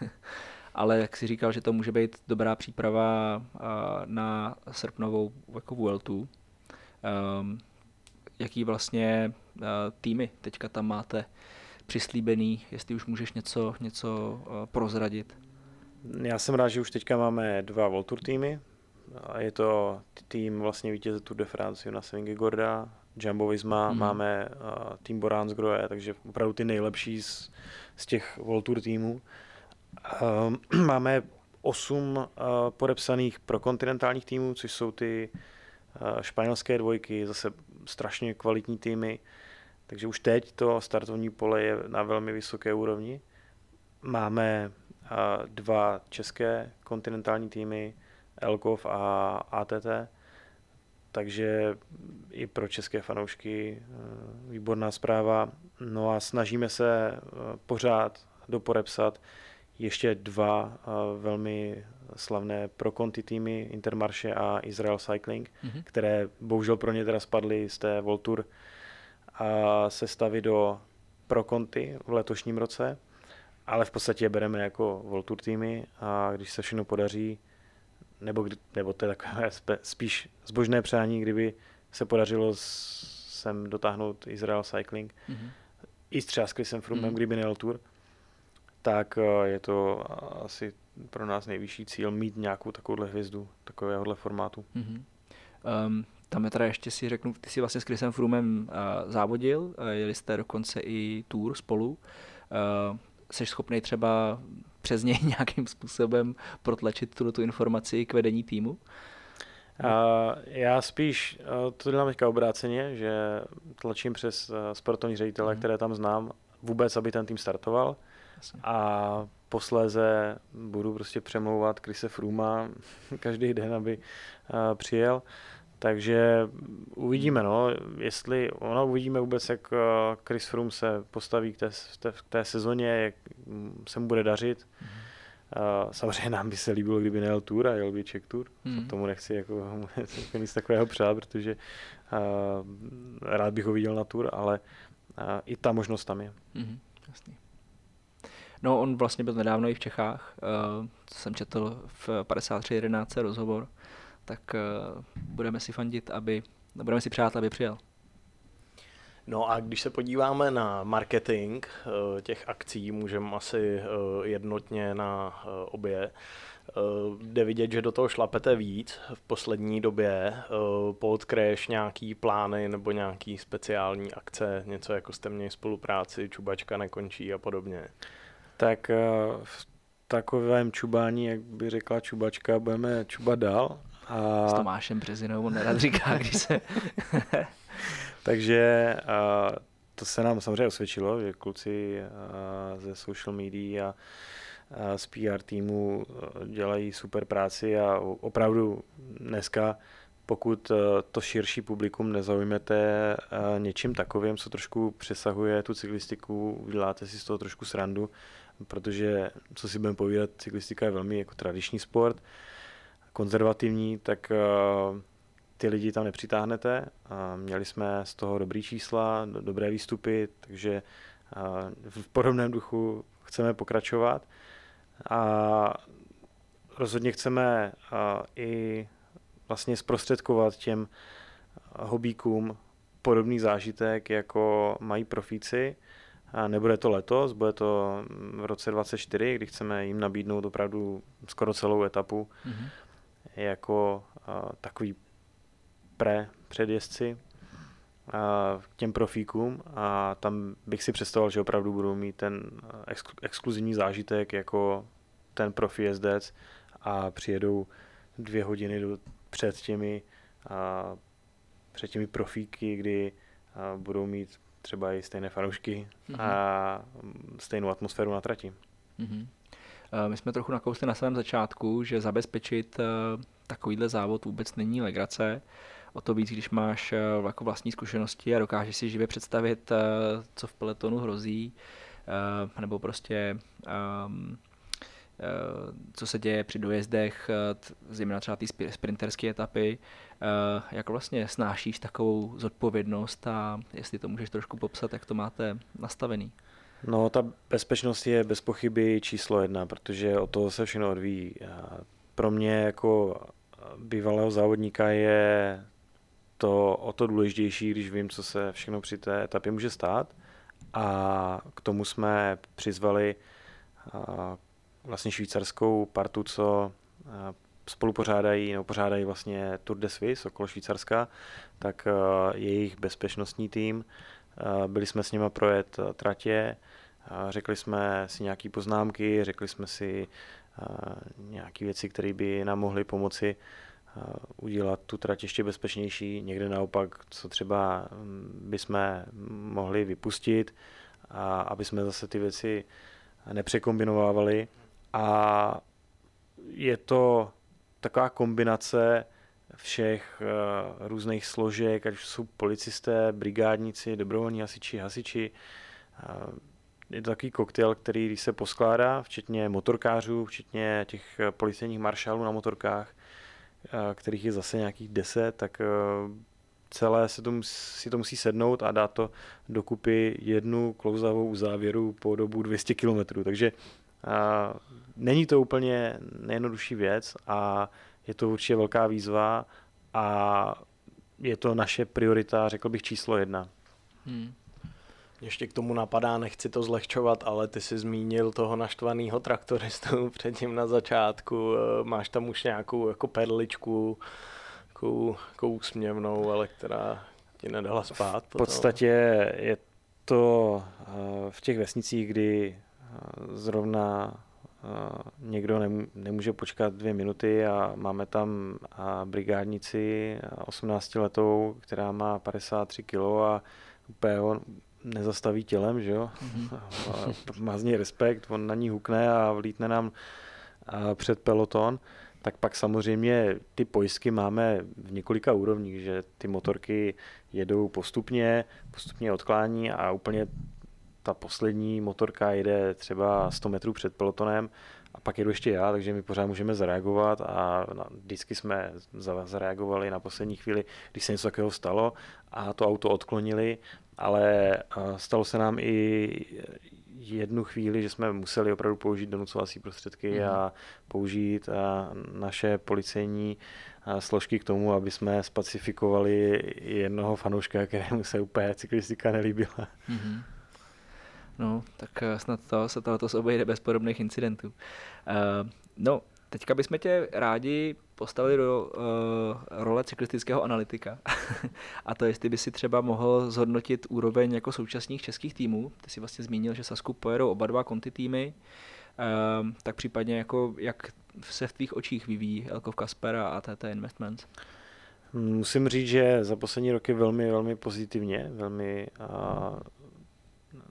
<laughs> Ale jak si říkal, že to může být dobrá příprava uh, na srpnovou jako Vueltu. Um, jaký vlastně uh, týmy teďka tam máte přislíbený, jestli už můžeš něco, něco uh, prozradit. Já jsem rád, že už teďka máme dva Voltur týmy. Je to tým vlastně vítěze Tour de France na Gorda, Jumbo Visma, mm. máme uh, tým Boransgrohe, takže opravdu ty nejlepší z, z těch Voltur týmů. Um, <clears throat> máme osm uh, podepsaných pro kontinentálních týmů, což jsou ty uh, španělské dvojky, zase strašně kvalitní týmy. Takže už teď to startovní pole je na velmi vysoké úrovni. Máme dva české kontinentální týmy, Elkov a ATT, takže i pro české fanoušky výborná zpráva. No a snažíme se pořád dopodepsat ještě dva velmi slavné pro konti týmy, Intermarše a Israel Cycling, mm-hmm. které bohužel pro ně teda spadly z té Voltur a sestavy do pro konty v letošním roce, ale v podstatě je bereme jako Voltur týmy a když se všechno podaří, nebo, kdy, nebo to je takové spíš zbožné přání, kdyby se podařilo sem dotáhnout Israel Cycling, mm-hmm. i třeba s Chrisem Froomem, mm-hmm. kdyby nejel Tour, tak eh, je to asi pro nás nejvyšší cíl mít nějakou takovouhle hvězdu, takovéhohle formátu. Mm-hmm. Um, tam je teda ještě si řeknu, ty jsi vlastně s Chrisem Froomem uh, závodil, uh, jeli jste dokonce i tour spolu. Uh, jsi schopný třeba přes něj <laughs> nějakým způsobem protlačit tuto tu informaci k vedení týmu? Uh, já spíš uh, to dělám teďka obráceně, že tlačím přes uh, sportovní ředitele, mm. které tam znám, vůbec, aby ten tým startoval. Jasně. A posléze budu prostě přemlouvat Krise Fruma <laughs> každý den, aby uh, přijel. Takže uvidíme, no, jestli, ono uvidíme vůbec, jak uh, Chris Froome se postaví k té, té, k té sezóně, jak se mu bude dařit. Uh, samozřejmě nám by se líbilo, kdyby nejel Tour a jel by Czech Tour. Mm. Tomu nechci jako, <laughs> nic takového přát, protože uh, rád bych ho viděl na Tour, ale uh, i ta možnost tam je. Mm, jasný. No, on vlastně byl nedávno i v Čechách. Uh, jsem četl v 53.11 rozhovor, tak uh, budeme si fandit, aby, budeme si přát, aby přijel. No a když se podíváme na marketing uh, těch akcí, můžeme asi jednotně na obě, jde vidět, že do toho šlapete víc v poslední době. Pod Crash nějaký plány nebo nějaký speciální akce, něco jako jste měli spolupráci, Čubačka nekončí a podobně tak eh, v takovém čubání, jak by řekla čubačka, budeme čubat dál. A... S Tomášem Březinou, on nerad říká, když se... <laughs> Takže a, eh, to se nám samozřejmě osvědčilo, že kluci a, eh, ze social media a, a z PR týmu dělají super práci a opravdu dneska pokud to širší publikum nezaujmete něčím takovým, co trošku přesahuje tu cyklistiku, uděláte si z toho trošku srandu, protože, co si budeme povídat, cyklistika je velmi jako tradiční sport, konzervativní, tak ty lidi tam nepřitáhnete. Měli jsme z toho dobrý čísla, dobré výstupy, takže v podobném duchu chceme pokračovat. A rozhodně chceme i vlastně zprostředkovat těm hobíkům podobný zážitek, jako mají profíci. A nebude to letos, bude to v roce 2024, kdy chceme jim nabídnout opravdu skoro celou etapu mm-hmm. jako takový pre předjezdci k těm profíkům a tam bych si představoval, že opravdu budou mít ten exkluzivní zážitek jako ten profi jezdec a přijedou dvě hodiny do, před těmi a, před těmi profíky, kdy budou mít třeba i stejné fanoušky mm-hmm. a stejnou atmosféru na trati. Mm-hmm. My jsme trochu nakousli na samém začátku, že zabezpečit takovýhle závod vůbec není legrace o to víc, když máš eh, jako vlastní zkušenosti a dokážeš si živě představit, eh, co v peletonu hrozí, eh, nebo prostě ehm, co se děje při dojezdech, zejména třeba ty sprinterské etapy, jak vlastně snášíš takovou zodpovědnost a jestli to můžeš trošku popsat, jak to máte nastavený. No, ta bezpečnost je bez pochyby číslo jedna, protože o toho se všechno odvíjí. Pro mě jako bývalého závodníka je to o to důležitější, když vím, co se všechno při té etapě může stát. A k tomu jsme přizvali vlastně švýcarskou partu, co spolupořádají, nebo pořádají vlastně Tour de Suisse okolo Švýcarska, tak jejich bezpečnostní tým, byli jsme s nimi projet tratě, řekli jsme si nějaké poznámky, řekli jsme si nějaké věci, které by nám mohly pomoci udělat tu trať ještě bezpečnější, někde naopak, co třeba mm, bychom mohli vypustit, a aby jsme zase ty věci nepřekombinovávali. A je to taková kombinace všech uh, různých složek, ať jsou policisté, brigádníci, dobrovolní hasiči, hasiči. Uh, je to takový koktejl, který když se poskládá, včetně motorkářů, včetně těch policejních maršálů na motorkách, kterých je zase nějakých deset, tak celé se to, si to musí sednout a dát to dokupy jednu klouzavou závěru po dobu 200 km. Takže není to úplně nejjednodušší věc a je to určitě velká výzva a je to naše priorita, řekl bych číslo jedna. Hmm. Ještě k tomu napadá, nechci to zlehčovat, ale ty jsi zmínil toho naštvaného traktoristu <laughs> předtím na začátku. Eh, máš tam už nějakou jako perličku, takovou, takovou úsměvnou, ale která ti nedala spát. V podstatě je to eh, v těch vesnicích, kdy zrovna někdo nemůže počkat dvě minuty a máme tam brigádnici 18 letou, která má 53 kg a úplně nezastaví tělem, že jo. Mm-hmm. <laughs> Má z něj respekt, on na ní hukne a vlítne nám před peloton. Tak pak samozřejmě ty pojistky máme v několika úrovních, že ty motorky jedou postupně, postupně odklání a úplně ta poslední motorka jede třeba 100 metrů před pelotonem a pak jedu ještě já, takže my pořád můžeme zareagovat a vždycky jsme zareagovali na poslední chvíli, když se něco takového stalo a to auto odklonili ale stalo se nám i jednu chvíli, že jsme museli opravdu použít donucovací prostředky mm. a použít naše policejní složky k tomu, aby jsme spacifikovali jednoho fanouška, kterému se úplně cyklistika nelíbila. Mm-hmm. No, tak eh, snad to se tohoto obejde bez podobných incidentů. Uh, no, teďka bychom tě rádi postavili do uh, role cyklistického analytika. <laughs> a to jestli by si třeba mohl zhodnotit úroveň jako současných českých týmů. Ty si vlastně zmínil, že Sasku pojedou oba dva konty týmy. Uh, tak případně jako jak se v tvých očích vyvíjí Elkov Kaspera a TT Investments? Musím říct, že za poslední roky velmi, velmi pozitivně, velmi uh,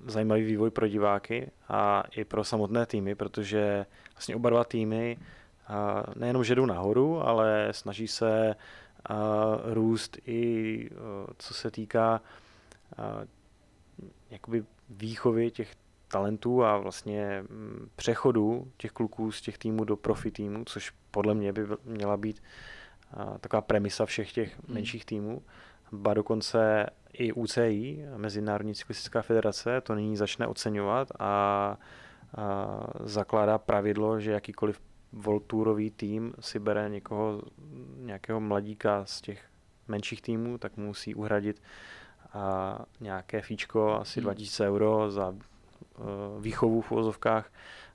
zajímavý vývoj pro diváky a i pro samotné týmy, protože vlastně oba dva týmy nejenom, že jdou nahoru, ale snaží se růst i co se týká jakoby výchovy těch talentů a vlastně mm, přechodu těch kluků z těch týmů do profi týmů, což podle mě by měla být taková premisa všech těch hmm. menších týmů. Ba dokonce i UCI, Mezinárodní cyklistická federace, to nyní začne oceňovat a, a zakládá pravidlo, že jakýkoliv voltourový tým si bere někoho, nějakého mladíka z těch menších týmů, tak musí uhradit a nějaké fíčko, asi 2000 hmm. euro za uh, výchovu v uvozovkách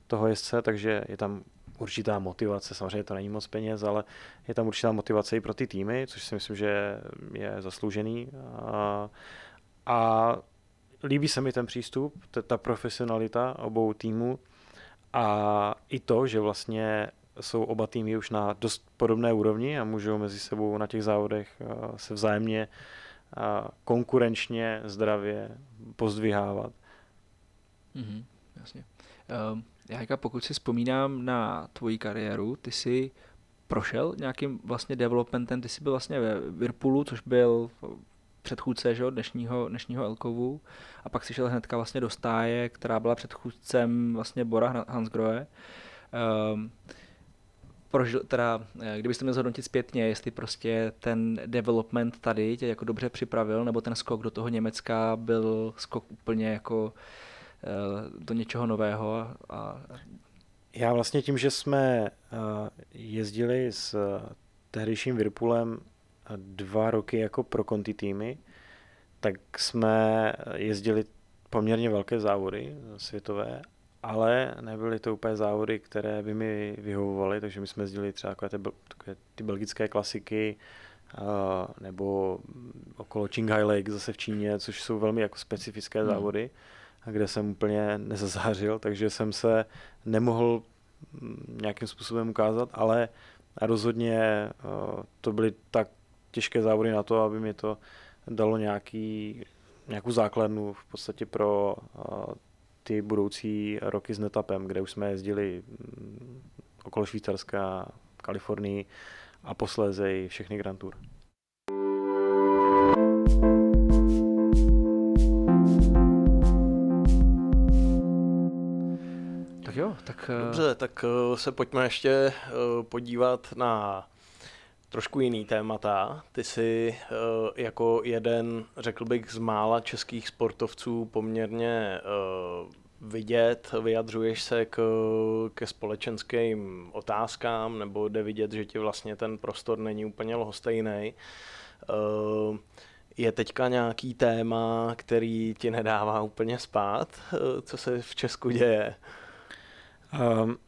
toho jezdce, takže je tam určitá motivace, samozřejmě to není moc peněz, ale je tam určitá motivace i pro ty týmy, což si myslím, že je zasloužený. A, a líbí se mi ten přístup, ta profesionalita obou týmů a i to, že vlastně jsou oba týmy už na dost podobné úrovni a můžou mezi sebou na těch závodech se vzájemně konkurenčně zdravě pozdvihávat. Mm-hmm, jasně. Um, Jajka, pokud si vzpomínám na tvoji kariéru, ty jsi prošel nějakým vlastně developmentem, ty jsi byl vlastně ve Virpulu, což byl předchůdce že, dnešního, dnešního Elkovu a pak si šel hnedka vlastně do stáje, která byla předchůdcem vlastně Bora Hansgrohe. Um, prožil, teda, eh, kdybyste měl zhodnotit zpětně, jestli prostě ten development tady tě jako dobře připravil, nebo ten skok do toho Německa byl skok úplně jako Eh, do něčeho nového. A... Já vlastně tím, že jsme eh, jezdili s eh, tehdejším Virpulem dva roky jako pro konti týmy, tak jsme jezdili poměrně velké závody světové, ale nebyly to úplně závody, které by mi vyhovovaly, takže my jsme jezdili třeba takové ty, takové ty belgické klasiky, nebo okolo Qinghai Lake zase v Číně, což jsou velmi jako specifické hmm. Kde jsem úplně nezazářil, takže jsem se nemohl mm, nějakým způsobem ukázat, ale rozhodně eh, to byly tak těžké závody na to, aby mi to dalo nějaký, nějakou základnu v podstatě pro eh, ty budoucí roky s netapem, kde už jsme jezdili mm, okolo Švýcarska, Kalifornii a posléze i všechny Grand Tour. Tak... Eh, Dobře, tak eh, se pojďme ještě eh, podívat na trošku jiný témata. Ty jsi jako jeden, řekl bych, z mála českých sportovců poměrně vidět, vyjadřuješ se k, ke společenským otázkám, nebo jde vidět, že ti vlastně ten prostor není úplně lhostejný. Je teďka nějaký téma, který ti nedává úplně spát, co se v Česku děje? Um,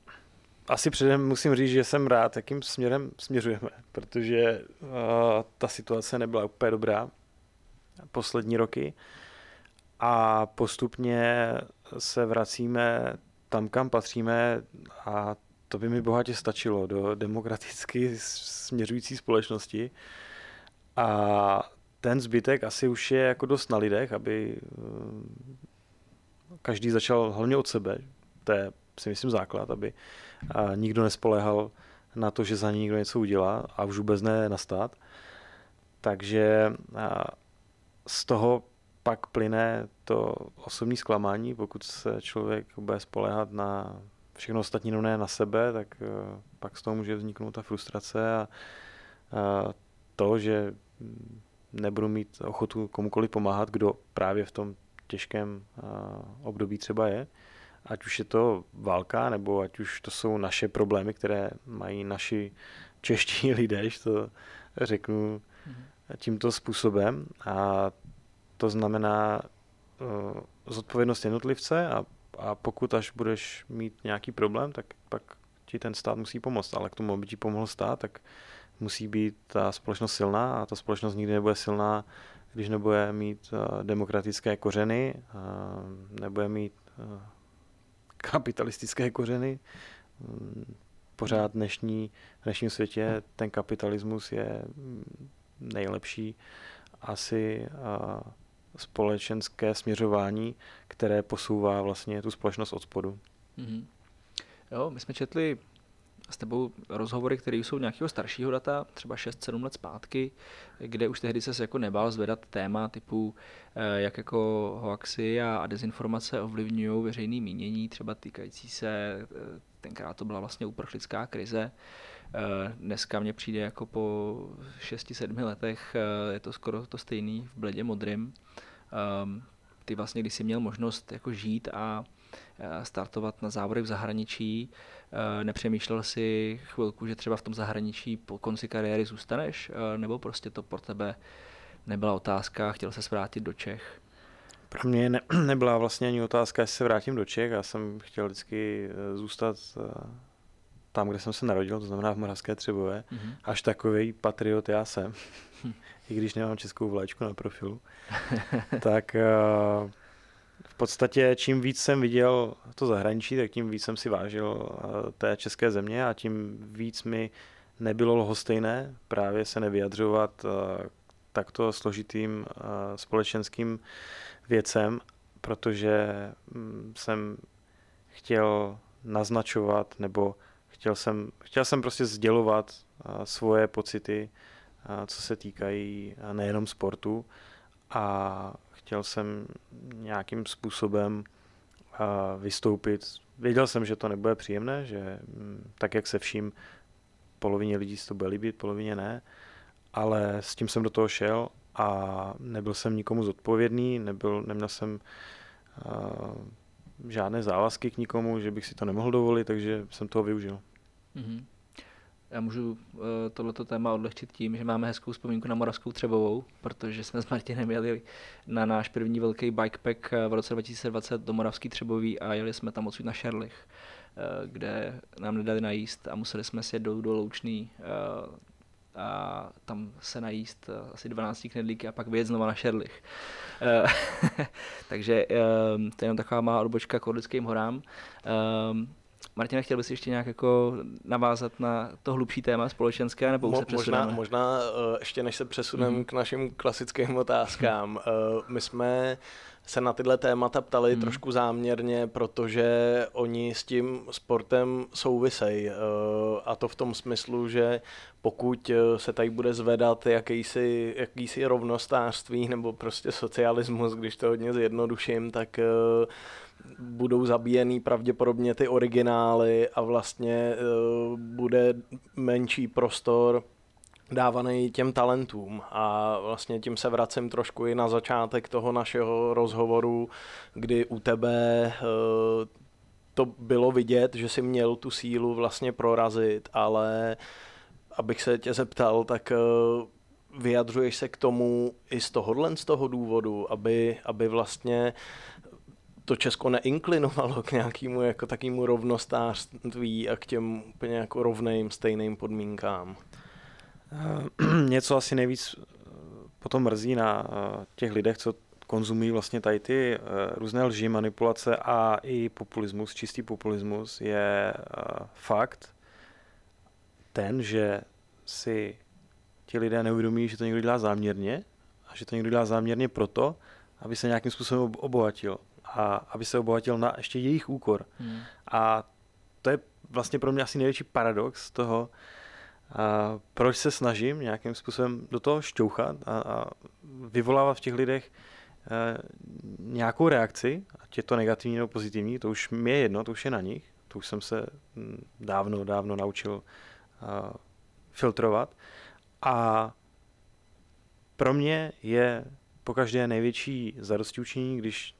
asi předem musím říct, že jsem rád, jakým směrem směřujeme, protože uh, ta situace nebyla úplně dobrá poslední roky a postupně se vracíme tam, kam patříme a to by mi bohatě stačilo do demokraticky směřující společnosti a ten zbytek asi už je jako dost na lidech, aby každý začal hlavně od sebe. To je si myslím základ, aby nikdo nespoléhal na to, že za ní někdo něco udělá a už vůbec ne nastat. Takže z toho pak plyne to osobní zklamání, pokud se člověk bude spoléhat na všechno ostatní, no ne na sebe, tak e, pak z toho může vzniknout ta frustrace a, to, že nebudu mít ochotu komukoliv pomáhat, kdo právě v tom těžkém období třeba je ať už je to válka, nebo ať už to jsou naše problémy, které mají naši čeští <laughs> lidé, že to řeknu tímto způsobem. A to znamená uh, zodpovědnost jednotlivce a, a pokud až budeš mít nějaký problém, tak pak ti ten stát musí pomoct. Ale k tomu, aby ti pomohl stát, tak musí být ta společnost silná a ta společnost nikdy nebude silná, když nebude mít uh, demokratické kořeny, uh, nebude mít uh, kapitalistické kořeny. Pořád v dnešní, v dnešním světě ten kapitalismus je nejlepší asi společenské směřování, které posouvá vlastně tu společnost od spodu. Mm-hmm. Jo, my jsme četli s tebou rozhovory, které jsou nějakého staršího data, třeba 6-7 let zpátky, kde už tehdy se jako nebál zvedat téma typu, eh, jak jako hoaxy a dezinformace ovlivňují veřejné mínění, třeba týkající se, eh, tenkrát to byla vlastně uprchlická krize, Dneska mně přijde jako po 6-7 letech, je to skoro to stejný v bledě modrým. Ehm, ty vlastně, když jsi měl možnost jako žít a startovat na závody v zahraničí, nepřemýšlel si chvilku, že třeba v tom zahraničí po konci kariéry zůstaneš, nebo prostě to pro tebe nebyla otázka, chtěl se vrátit do Čech? Pro mě ne, <clears throat> nebyla vlastně ani otázka, jestli se vrátím do Čech. Já jsem chtěl vždycky zůstat tam, kde jsem se narodil, to znamená v Moravské Třebové. Mm-hmm. Až takový patriot já jsem, <laughs> i když nemám českou vlajčku na profilu. <laughs> tak podstatě čím víc jsem viděl to zahraničí, tak tím víc jsem si vážil uh, té české země a tím víc mi nebylo lhostejné právě se nevyjadřovat uh, takto složitým společenským věcem, protože mm, jsem chtěl naznačovat nebo chtěl jsem, chtěl jsem prostě sdělovat svoje pocity, co se týkají nejenom sportu a chtěl jsem nějakým způsobem vystoupit. Věděl jsem, že to nebude příjemné, že mm, tak, jak se vším, polovině lidí se to bude líbit, polovině ne, ale s tím jsem do toho šel a nebyl jsem nikomu zodpovědný, nebyl, neměl jsem uh, žádné závazky k nikomu, že bych si to nemohl dovolit, takže jsem toho využil. Mm-hmm. Já můžu uh, tohleto téma odlehčit tím, že máme hezkou vzpomínku na Moravskou Třebovou, protože jsme s Martinem jeli na náš první velký bikepack eh, v roce 2020 do Moravský Třebový a jeli jsme tam odsud na Šerlich, uh, kde nám nedali najíst a museli jsme si jet do, Loučný a tam se najíst asi 12 knedlíky a pak vyjet znova na Šerlich. <laughs> takže to je jenom taková malá odbočka k Orlickým horám. Martina, chtěl bys ještě nějak jako navázat na to hlubší téma společenské, nebo Mo, se Možná, možná uh, ještě než se přesuneme mm-hmm. k našim klasickým otázkám. Uh, my jsme se na tyhle témata ptali mm. trošku záměrně, protože oni s tím sportem souvisejí. Uh, a to v tom smyslu, že pokud se tady bude zvedat jakýsi, jakýsi rovnostářství nebo prostě socialismus, když to hodně zjednoduším, tak uh, budou zabíjený pravděpodobně ty originály a vlastně uh, bude menší prostor dávaný těm talentům. A vlastně tím se vracím trošku i na začátek toho našeho rozhovoru, kdy u tebe uh, to bylo vidět, že jsi měl tu sílu vlastně prorazit, ale abych se tě zeptal, tak uh, vyjadřuješ se k tomu i z tohohle z toho důvodu, aby, aby vlastně to Česko neinklinovalo k nějakému jako takému rovnostářství a k těm úplně jako rovným, stejným podmínkám? Eh, <clears throat> něco asi nejvíc eh, potom mrzí na eh, těch lidech, co konzumují vlastně tady ty různé lži, manipulace a i populismus, čistý populismus, je fakt ten, že si ti lidé neuvědomí, že to někdo dělá záměrně a že to někdo dělá záměrně proto, aby se nějakým způsobem obohatil a aby se obohatil na ještě jejich úkor. Hmm. A to je vlastně pro mě asi největší paradox toho, a proč se snažím nějakým způsobem do toho šťouchat a, a vyvolávat v těch lidech e, nějakou reakci, ať je to negativní nebo pozitivní, to už mi je jedno, to už je na nich, to už jsem se dávno, dávno naučil a, filtrovat. A pro mě je pokaždé největší zadosti učení, když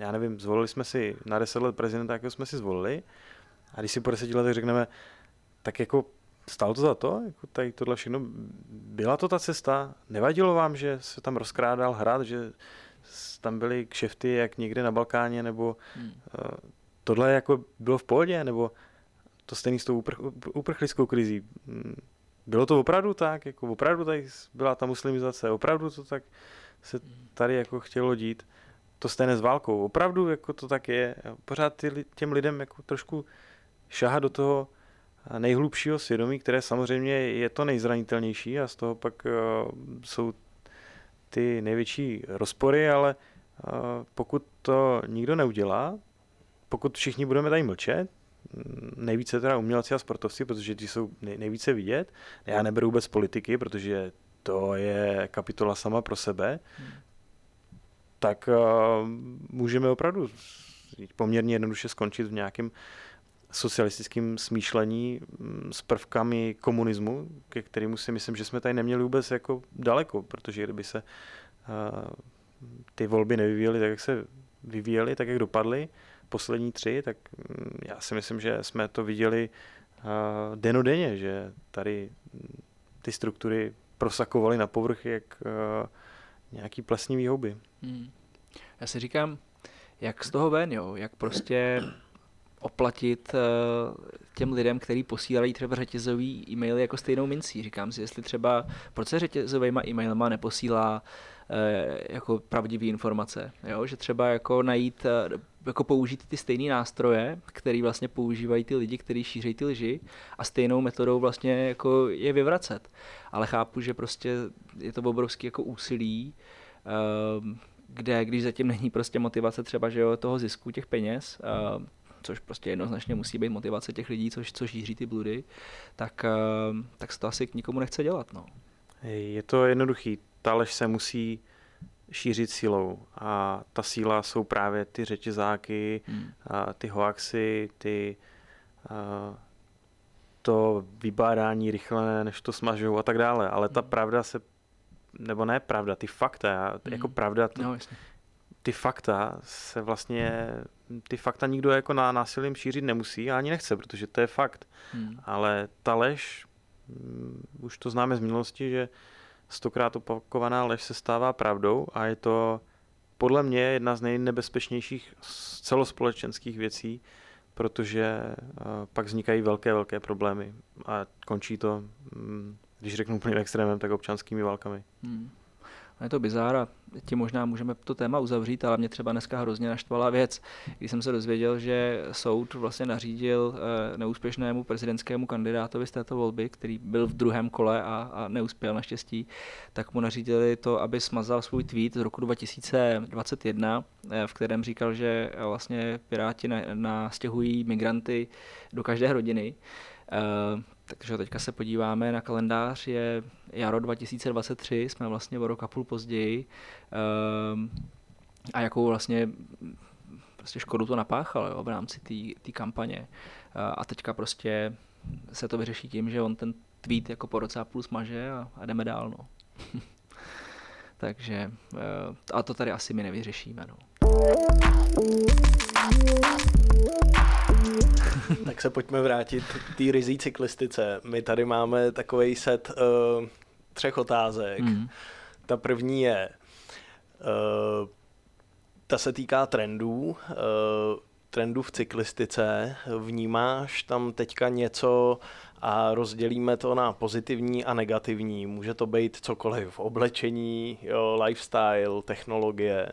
já nevím, zvolili jsme si na 10 let prezidenta, jakého jsme si zvolili, a když si po 10 letech řekneme, tak jako stalo to za to, jako tady tohle všechno, byla to ta cesta, nevadilo vám, že se tam rozkrádal hrad, že tam byly kšefty jak někde na Balkáně, nebo hmm. uh, tohle jako bylo v pohodě, nebo to stejný s tou upr- uprchlickou krizí. Hm, bylo to opravdu tak, jako opravdu tady byla ta muslimizace, opravdu to tak se hmm. tady jako chtělo dít to stejné s válkou. Opravdu jako to tak je. Pořád ty, těm lidem jako trošku šahat do toho nejhlubšího svědomí, které samozřejmě je to nejzranitelnější a z toho pak uh, jsou ty největší rozpory, ale uh, pokud to nikdo neudělá, pokud všichni budeme tady mlčet, nejvíce teda umělci a sportovci, protože ti jsou nejvíce vidět. Já neberu vůbec politiky, protože to je kapitola sama pro sebe. Hmm. Tak uh, můžeme opravdu poměrně jednoduše skončit v nějakém socialistickém smýšlení mm, s prvkami komunismu, ke kterému si myslím, že jsme tady neměli vůbec jako daleko, protože kdyby se uh, ty volby nevyvíjely tak, jak se vyvíjely, tak jak dopadly, poslední tři, tak mm, já si myslím, že jsme to viděli uh, denodenně, že tady ty struktury prosakovaly na povrch jak nějaký plesnivý houby. Hmm. Já si říkám, jak z toho ven, jo? jak prostě oplatit uh, těm lidem, kteří posílají třeba řetězový e-maily jako stejnou mincí. Říkám si, jestli třeba, proč se řetězovýma e-mailama neposílá uh, jako pravdivé informace, jo? že třeba jako najít, uh, jako použít ty stejné nástroje, které vlastně používají ty lidi, kteří šíří ty lži a stejnou metodou vlastně jako je vyvracet. Ale chápu, že prostě je to obrovský jako úsilí, uh, kde když zatím není prostě motivace třeba že jo, toho zisku těch peněz, uh, což prostě jednoznačně musí být motivace těch lidí, což, což šíří ty bludy, tak, uh, tak se to asi k nikomu nechce dělat. No. Je to jednoduchý. Ta lež se musí šířit sílou a ta síla jsou právě ty řetězáky, hmm. a ty hoaxy, ty a, to vybádání rychle, než to smažou a tak dále. Ale ta hmm. pravda se nebo ne pravda, ty fakta, mm. jako pravda, ty, no, ty fakta se vlastně, ty fakta nikdo jako na násilím šířit nemusí a ani nechce, protože to je fakt. Mm. Ale ta lež, mm, už to známe z minulosti, že stokrát opakovaná lež se stává pravdou a je to podle mě jedna z nejnebezpečnějších celospolečenských věcí, protože uh, pak vznikají velké, velké problémy a končí to mm, když řeknu úplně extrémem, tak občanskými válkami. Hmm. Je to bizára, tím možná můžeme to téma uzavřít, ale mě třeba dneska hrozně naštvala věc, když jsem se dozvěděl, že soud vlastně nařídil eh, neúspěšnému prezidentskému kandidátovi z této volby, který byl v druhém kole a, a neuspěl naštěstí, tak mu nařídili to, aby smazal svůj tweet z roku 2021, eh, v kterém říkal, že vlastně Piráti nastěhují migranty do každé rodiny. Takže teďka se podíváme na kalendář, je jaro 2023, jsme vlastně o rok a půl později um, a jakou vlastně prostě škodu to napáchalo jo, v rámci té kampaně. Uh, a teďka prostě se to vyřeší tím, že on ten tweet jako po roce a půl smaže a, a jdeme dál. No. <laughs> Takže, uh, a to tady asi my nevyřešíme. No. <laughs> tak se pojďme vrátit k té rizí cyklistice. My tady máme takový set uh, třech otázek. Mm. Ta první je, uh, ta se týká trendů, uh, trendů v cyklistice. Vnímáš tam teďka něco a rozdělíme to na pozitivní a negativní. Může to být cokoliv, oblečení, jo, lifestyle, technologie,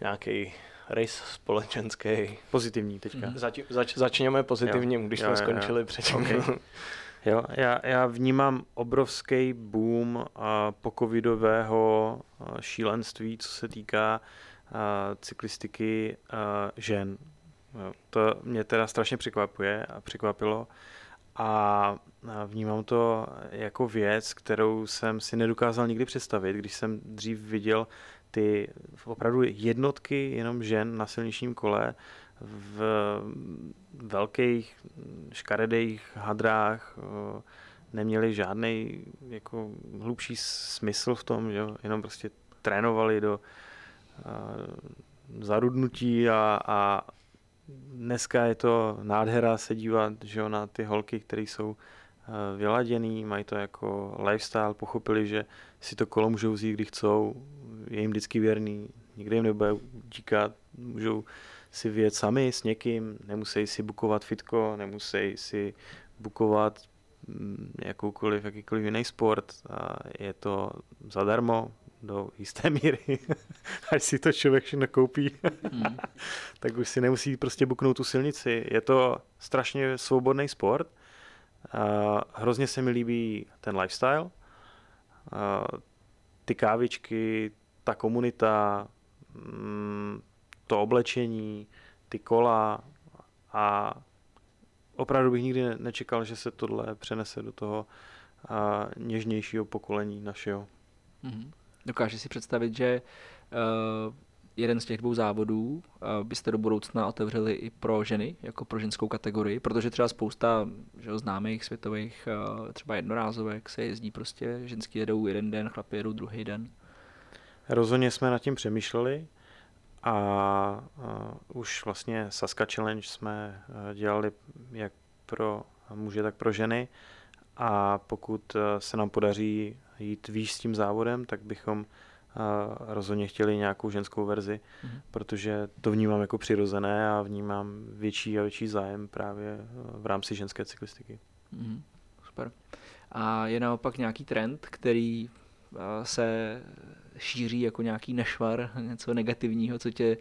nějaký rys společenský. Pozitivní teďka. Mm. Zač, zač, začněme pozitivním, jo. když jo, jsme jo, skončili předtím. Okay. Jo, já, já vnímám obrovský boom a pokovidového šílenství, co se týká a, cyklistiky a, žen. Jo, to mě teda strašně překvapuje a překvapilo a vnímám to jako věc, kterou jsem si nedokázal nikdy představit, když jsem dřív viděl ty opravdu jednotky jenom žen na silničním kole v velkých škaredých hadrách neměli žádný jako hlubší smysl v tom, že jenom prostě trénovali do zarudnutí a, a dneska je to nádhera se dívat že na ty holky, které jsou vyladěný, mají to jako lifestyle, pochopili, že si to kolo můžou vzít, kdy chcou, je jim vždycky věrný, nikde jim nebude utíkat, můžou si vyjet sami s někým, nemusí si bukovat fitko, nemusí si bukovat mm, jakoukoliv, jakýkoliv jiný sport a je to zadarmo do jisté míry. <laughs> Až si to člověk všechno koupí, hmm. <laughs> tak už si nemusí prostě buknout tu silnici. Je to strašně svobodný sport. A hrozně se mi líbí ten lifestyle. A ty kávičky, ta komunita, mm, to oblečení, ty kola a opravdu bych nikdy nečekal, že se tohle přenese do toho něžnějšího pokolení našeho. Mm-hmm. Dokáže si představit, že uh, jeden z těch dvou závodů uh, byste do budoucna otevřeli i pro ženy, jako pro ženskou kategorii, protože třeba spousta že, známých světových uh, třeba jednorázovek se jezdí prostě, ženský jedou jeden den, chlapi jedou druhý den. Rozhodně jsme nad tím přemýšleli a uh, už vlastně Saska Challenge jsme uh, dělali jak pro muže, tak pro ženy a pokud uh, se nám podaří jít výš s tím závodem, tak bychom rozhodně chtěli nějakou ženskou verzi, mm-hmm. protože to vnímám jako přirozené a vnímám větší a větší zájem právě v rámci ženské cyklistiky. Mm-hmm. Super. A je naopak nějaký trend, který se šíří jako nějaký nešvar, něco negativního, co tě e,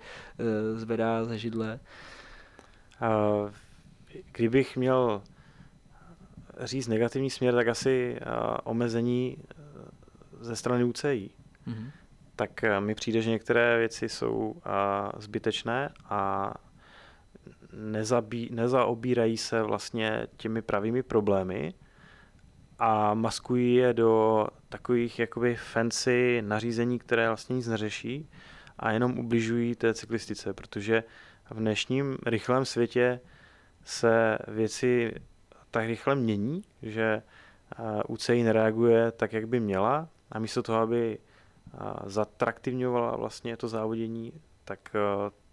zvedá ze židle? Kdybych měl říct negativní směr, tak asi omezení e, ze strany UCI. Mm-hmm. Tak mi přijde, že některé věci jsou zbytečné a nezabí, nezaobírají se vlastně těmi pravými problémy a maskují je do takových jakoby fancy nařízení, které vlastně nic neřeší a jenom ubližují té cyklistice, protože v dnešním rychlém světě se věci tak rychle mění, že UCI nereaguje tak, jak by měla a místo toho, aby zatraktivňovala vlastně to závodění, tak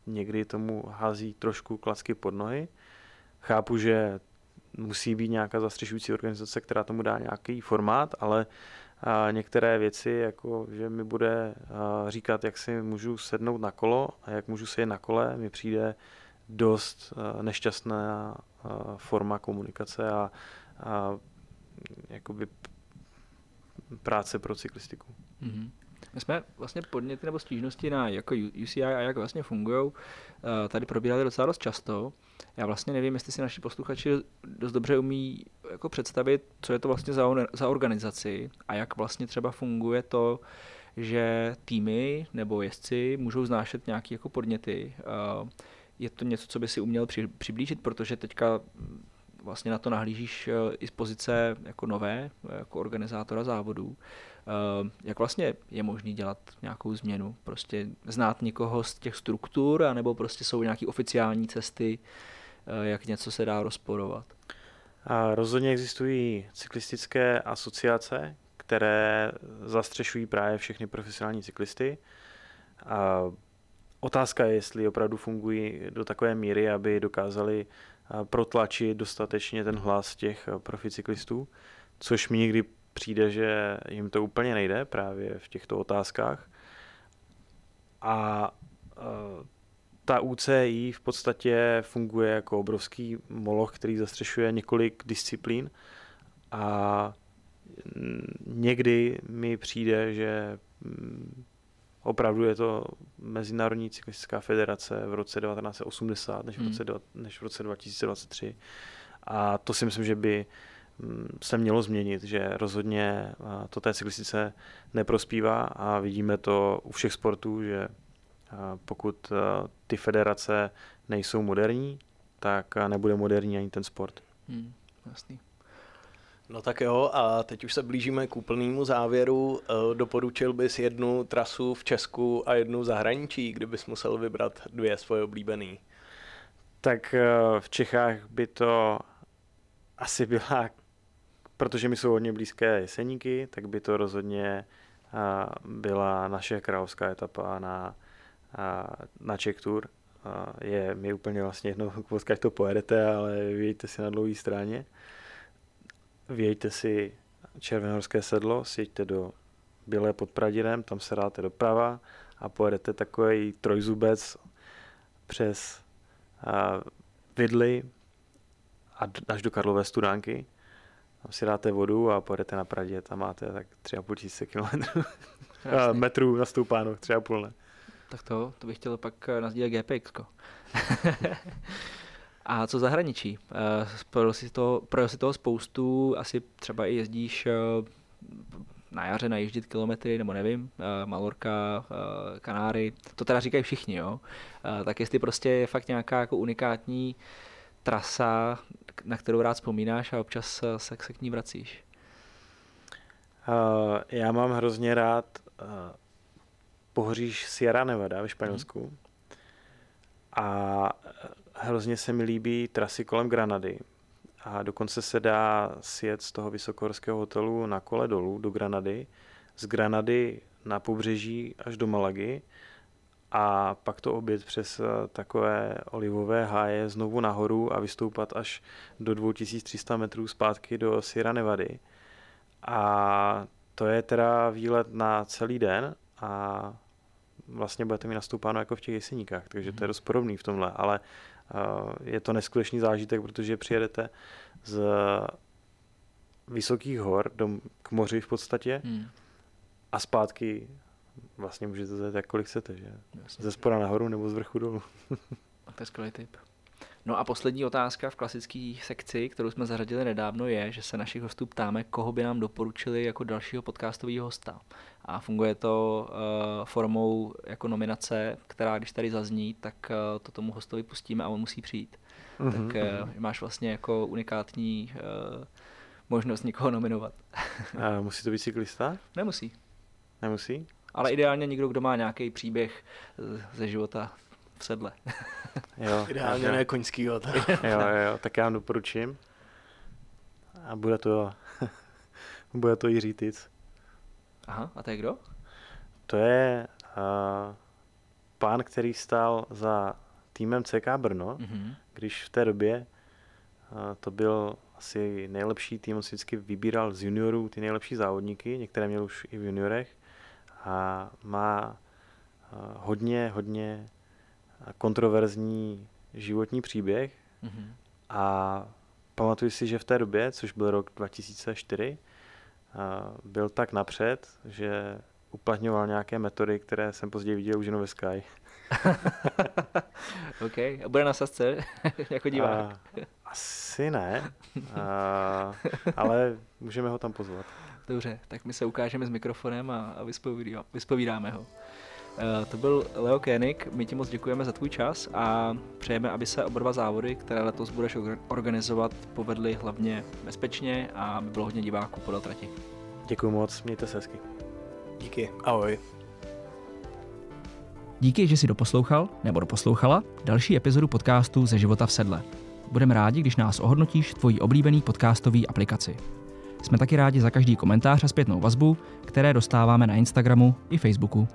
někdy tomu hází trošku klacky pod nohy. Chápu, že musí být nějaká zastřešující organizace, která tomu dá nějaký formát, ale a některé věci, jako že mi bude říkat, jak si můžu sednout na kolo a jak můžu sedět na kole, mi přijde dost nešťastná forma komunikace a, a jakoby práce pro cyklistiku. Mm-hmm. My jsme vlastně podněty nebo stížnosti na jako UCI a jak vlastně fungují, tady probírali docela dost často. Já vlastně nevím, jestli si naši posluchači dost dobře umí jako představit, co je to vlastně za, za organizaci a jak vlastně třeba funguje to, že týmy nebo jezdci můžou znášet nějaké jako podněty. Je to něco, co by si uměl při, přiblížit, protože teďka vlastně na to nahlížíš eh, i z pozice jako nové, jako organizátora závodů. Eh, jak vlastně je možný dělat nějakou změnu? Prostě znát někoho z těch struktur, anebo prostě jsou nějaké oficiální cesty, eh, jak něco se dá rozporovat? A rozhodně existují cyklistické asociace, které zastřešují právě všechny profesionální cyklisty. A otázka je, jestli opravdu fungují do takové míry, aby dokázali protlačit dostatečně ten hlas těch proficyklistů, což mi někdy přijde, že jim to úplně nejde právě v těchto otázkách. A ta UCI v podstatě funguje jako obrovský moloch, který zastřešuje několik disciplín a někdy mi přijde, že mm, opravdu je to Mezinárodní cyklistická federace v roce 1980 než v roce, hmm. než v roce 2023. A to si myslím, že by mm, se mělo změnit, že rozhodně to té cyklistice neprospívá a vidíme to u všech sportů, že pokud ty federace nejsou moderní, tak nebude moderní ani ten sport. Hmm, jasný. No tak jo, a teď už se blížíme k úplnému závěru. E, doporučil bys jednu trasu v Česku a jednu v zahraničí, kdybys musel vybrat dvě svoje oblíbené? Tak e, v Čechách by to asi byla, protože mi jsou hodně blízké jeseníky, tak by to rozhodně e, byla naše královská etapa na, na Czech Tour. Je mi úplně vlastně jedno, <laughs> jak to pojedete, ale vyjďte si na dlouhé straně vějte si Červenohorské sedlo, sjeďte do Bělé pod Pradinem, tam se dáte doprava a pojedete takový trojzubec přes uh, Vidly a až do Karlové studánky. Tam si dáte vodu a pojedete na Pradě, tam máte tak 3,5 tisíce kilometrů. <laughs> metrů nastoupáno, 3,5 ne. Tak to, to bych chtěl pak nazdílet GPX. <laughs> A co zahraničí? Eh, projel si, to, projel si toho spoustu, asi třeba i jezdíš eh, na jaře najíždět kilometry, nebo nevím, eh, Malorka, Kanáry, to teda říkají všichni, jo. Tak jestli prostě je fakt nějaká jako unikátní trasa, na kterou rád vzpomínáš a občas se, se k ní vracíš? Uh, já mám hrozně rád uh, pohoříž Sierra Nevada ve Španělsku. Hmm. A hrozně se mi líbí trasy kolem Granady. A dokonce se dá sjet z toho vysokohorského hotelu na kole dolů do Granady. Z Granady na pobřeží až do Malagy a pak to obět přes takové olivové háje znovu nahoru a vystoupat až do 2300 metrů zpátky do Sierra Nevady. A to je teda výlet na celý den a vlastně budete mi nastoupáno jako v těch jeseníkách, takže to je mhm. dost podobný v tomhle, ale je to neskutečný zážitek, protože přijedete z vysokých hor do, k moři v podstatě hmm. a zpátky vlastně můžete zajet jakkoliv chcete, že? Jasně. Ze spora nahoru nebo z vrchu dolů. to je skvělý tip. No a poslední otázka v klasické sekci, kterou jsme zařadili nedávno, je, že se našich hostů ptáme, koho by nám doporučili jako dalšího podcastového hosta. A funguje to uh, formou jako nominace, která když tady zazní, tak uh, to tomu hostovi pustíme a on musí přijít. Mm-hmm. Tak uh, máš vlastně jako unikátní uh, možnost někoho nominovat. <laughs> a musí to být cyklista? Nemusí. Nemusí? Ale ideálně někdo, kdo má nějaký příběh ze života v sedle. jo, <laughs> Ideálně ne koňskýho. <laughs> jo, jo, tak já vám doporučím. A bude to, <laughs> bude to Jiří Tic. Aha, a to je kdo? To je uh, pán, který stál za týmem CK Brno, mm-hmm. když v té době uh, to byl asi nejlepší tým, on si vždycky vybíral z juniorů ty nejlepší závodníky, některé měl už i v juniorech a má uh, hodně, hodně kontroverzní životní příběh mm-hmm. a pamatuju si, že v té době, což byl rok 2004, byl tak napřed, že uplatňoval nějaké metody, které jsem později viděl už jenom ve Sky. <laughs> OK, a bude na sasce <laughs> jako divák? A, asi ne, a, ale můžeme ho tam pozvat. Dobře, tak my se ukážeme s mikrofonem a, a vyspovídáme ho. Uh, to byl Leo Koenig, my ti moc děkujeme za tvůj čas a přejeme, aby se oba dva závody, které letos budeš organizovat, povedly hlavně bezpečně a aby bylo hodně diváků podle trati. Děkuji moc, mějte se hezky. Díky, ahoj. Díky, že jsi doposlouchal nebo doposlouchala další epizodu podcastu ze života v sedle. Budeme rádi, když nás ohodnotíš v tvojí oblíbený podcastový aplikaci. Jsme taky rádi za každý komentář a zpětnou vazbu, které dostáváme na Instagramu i Facebooku.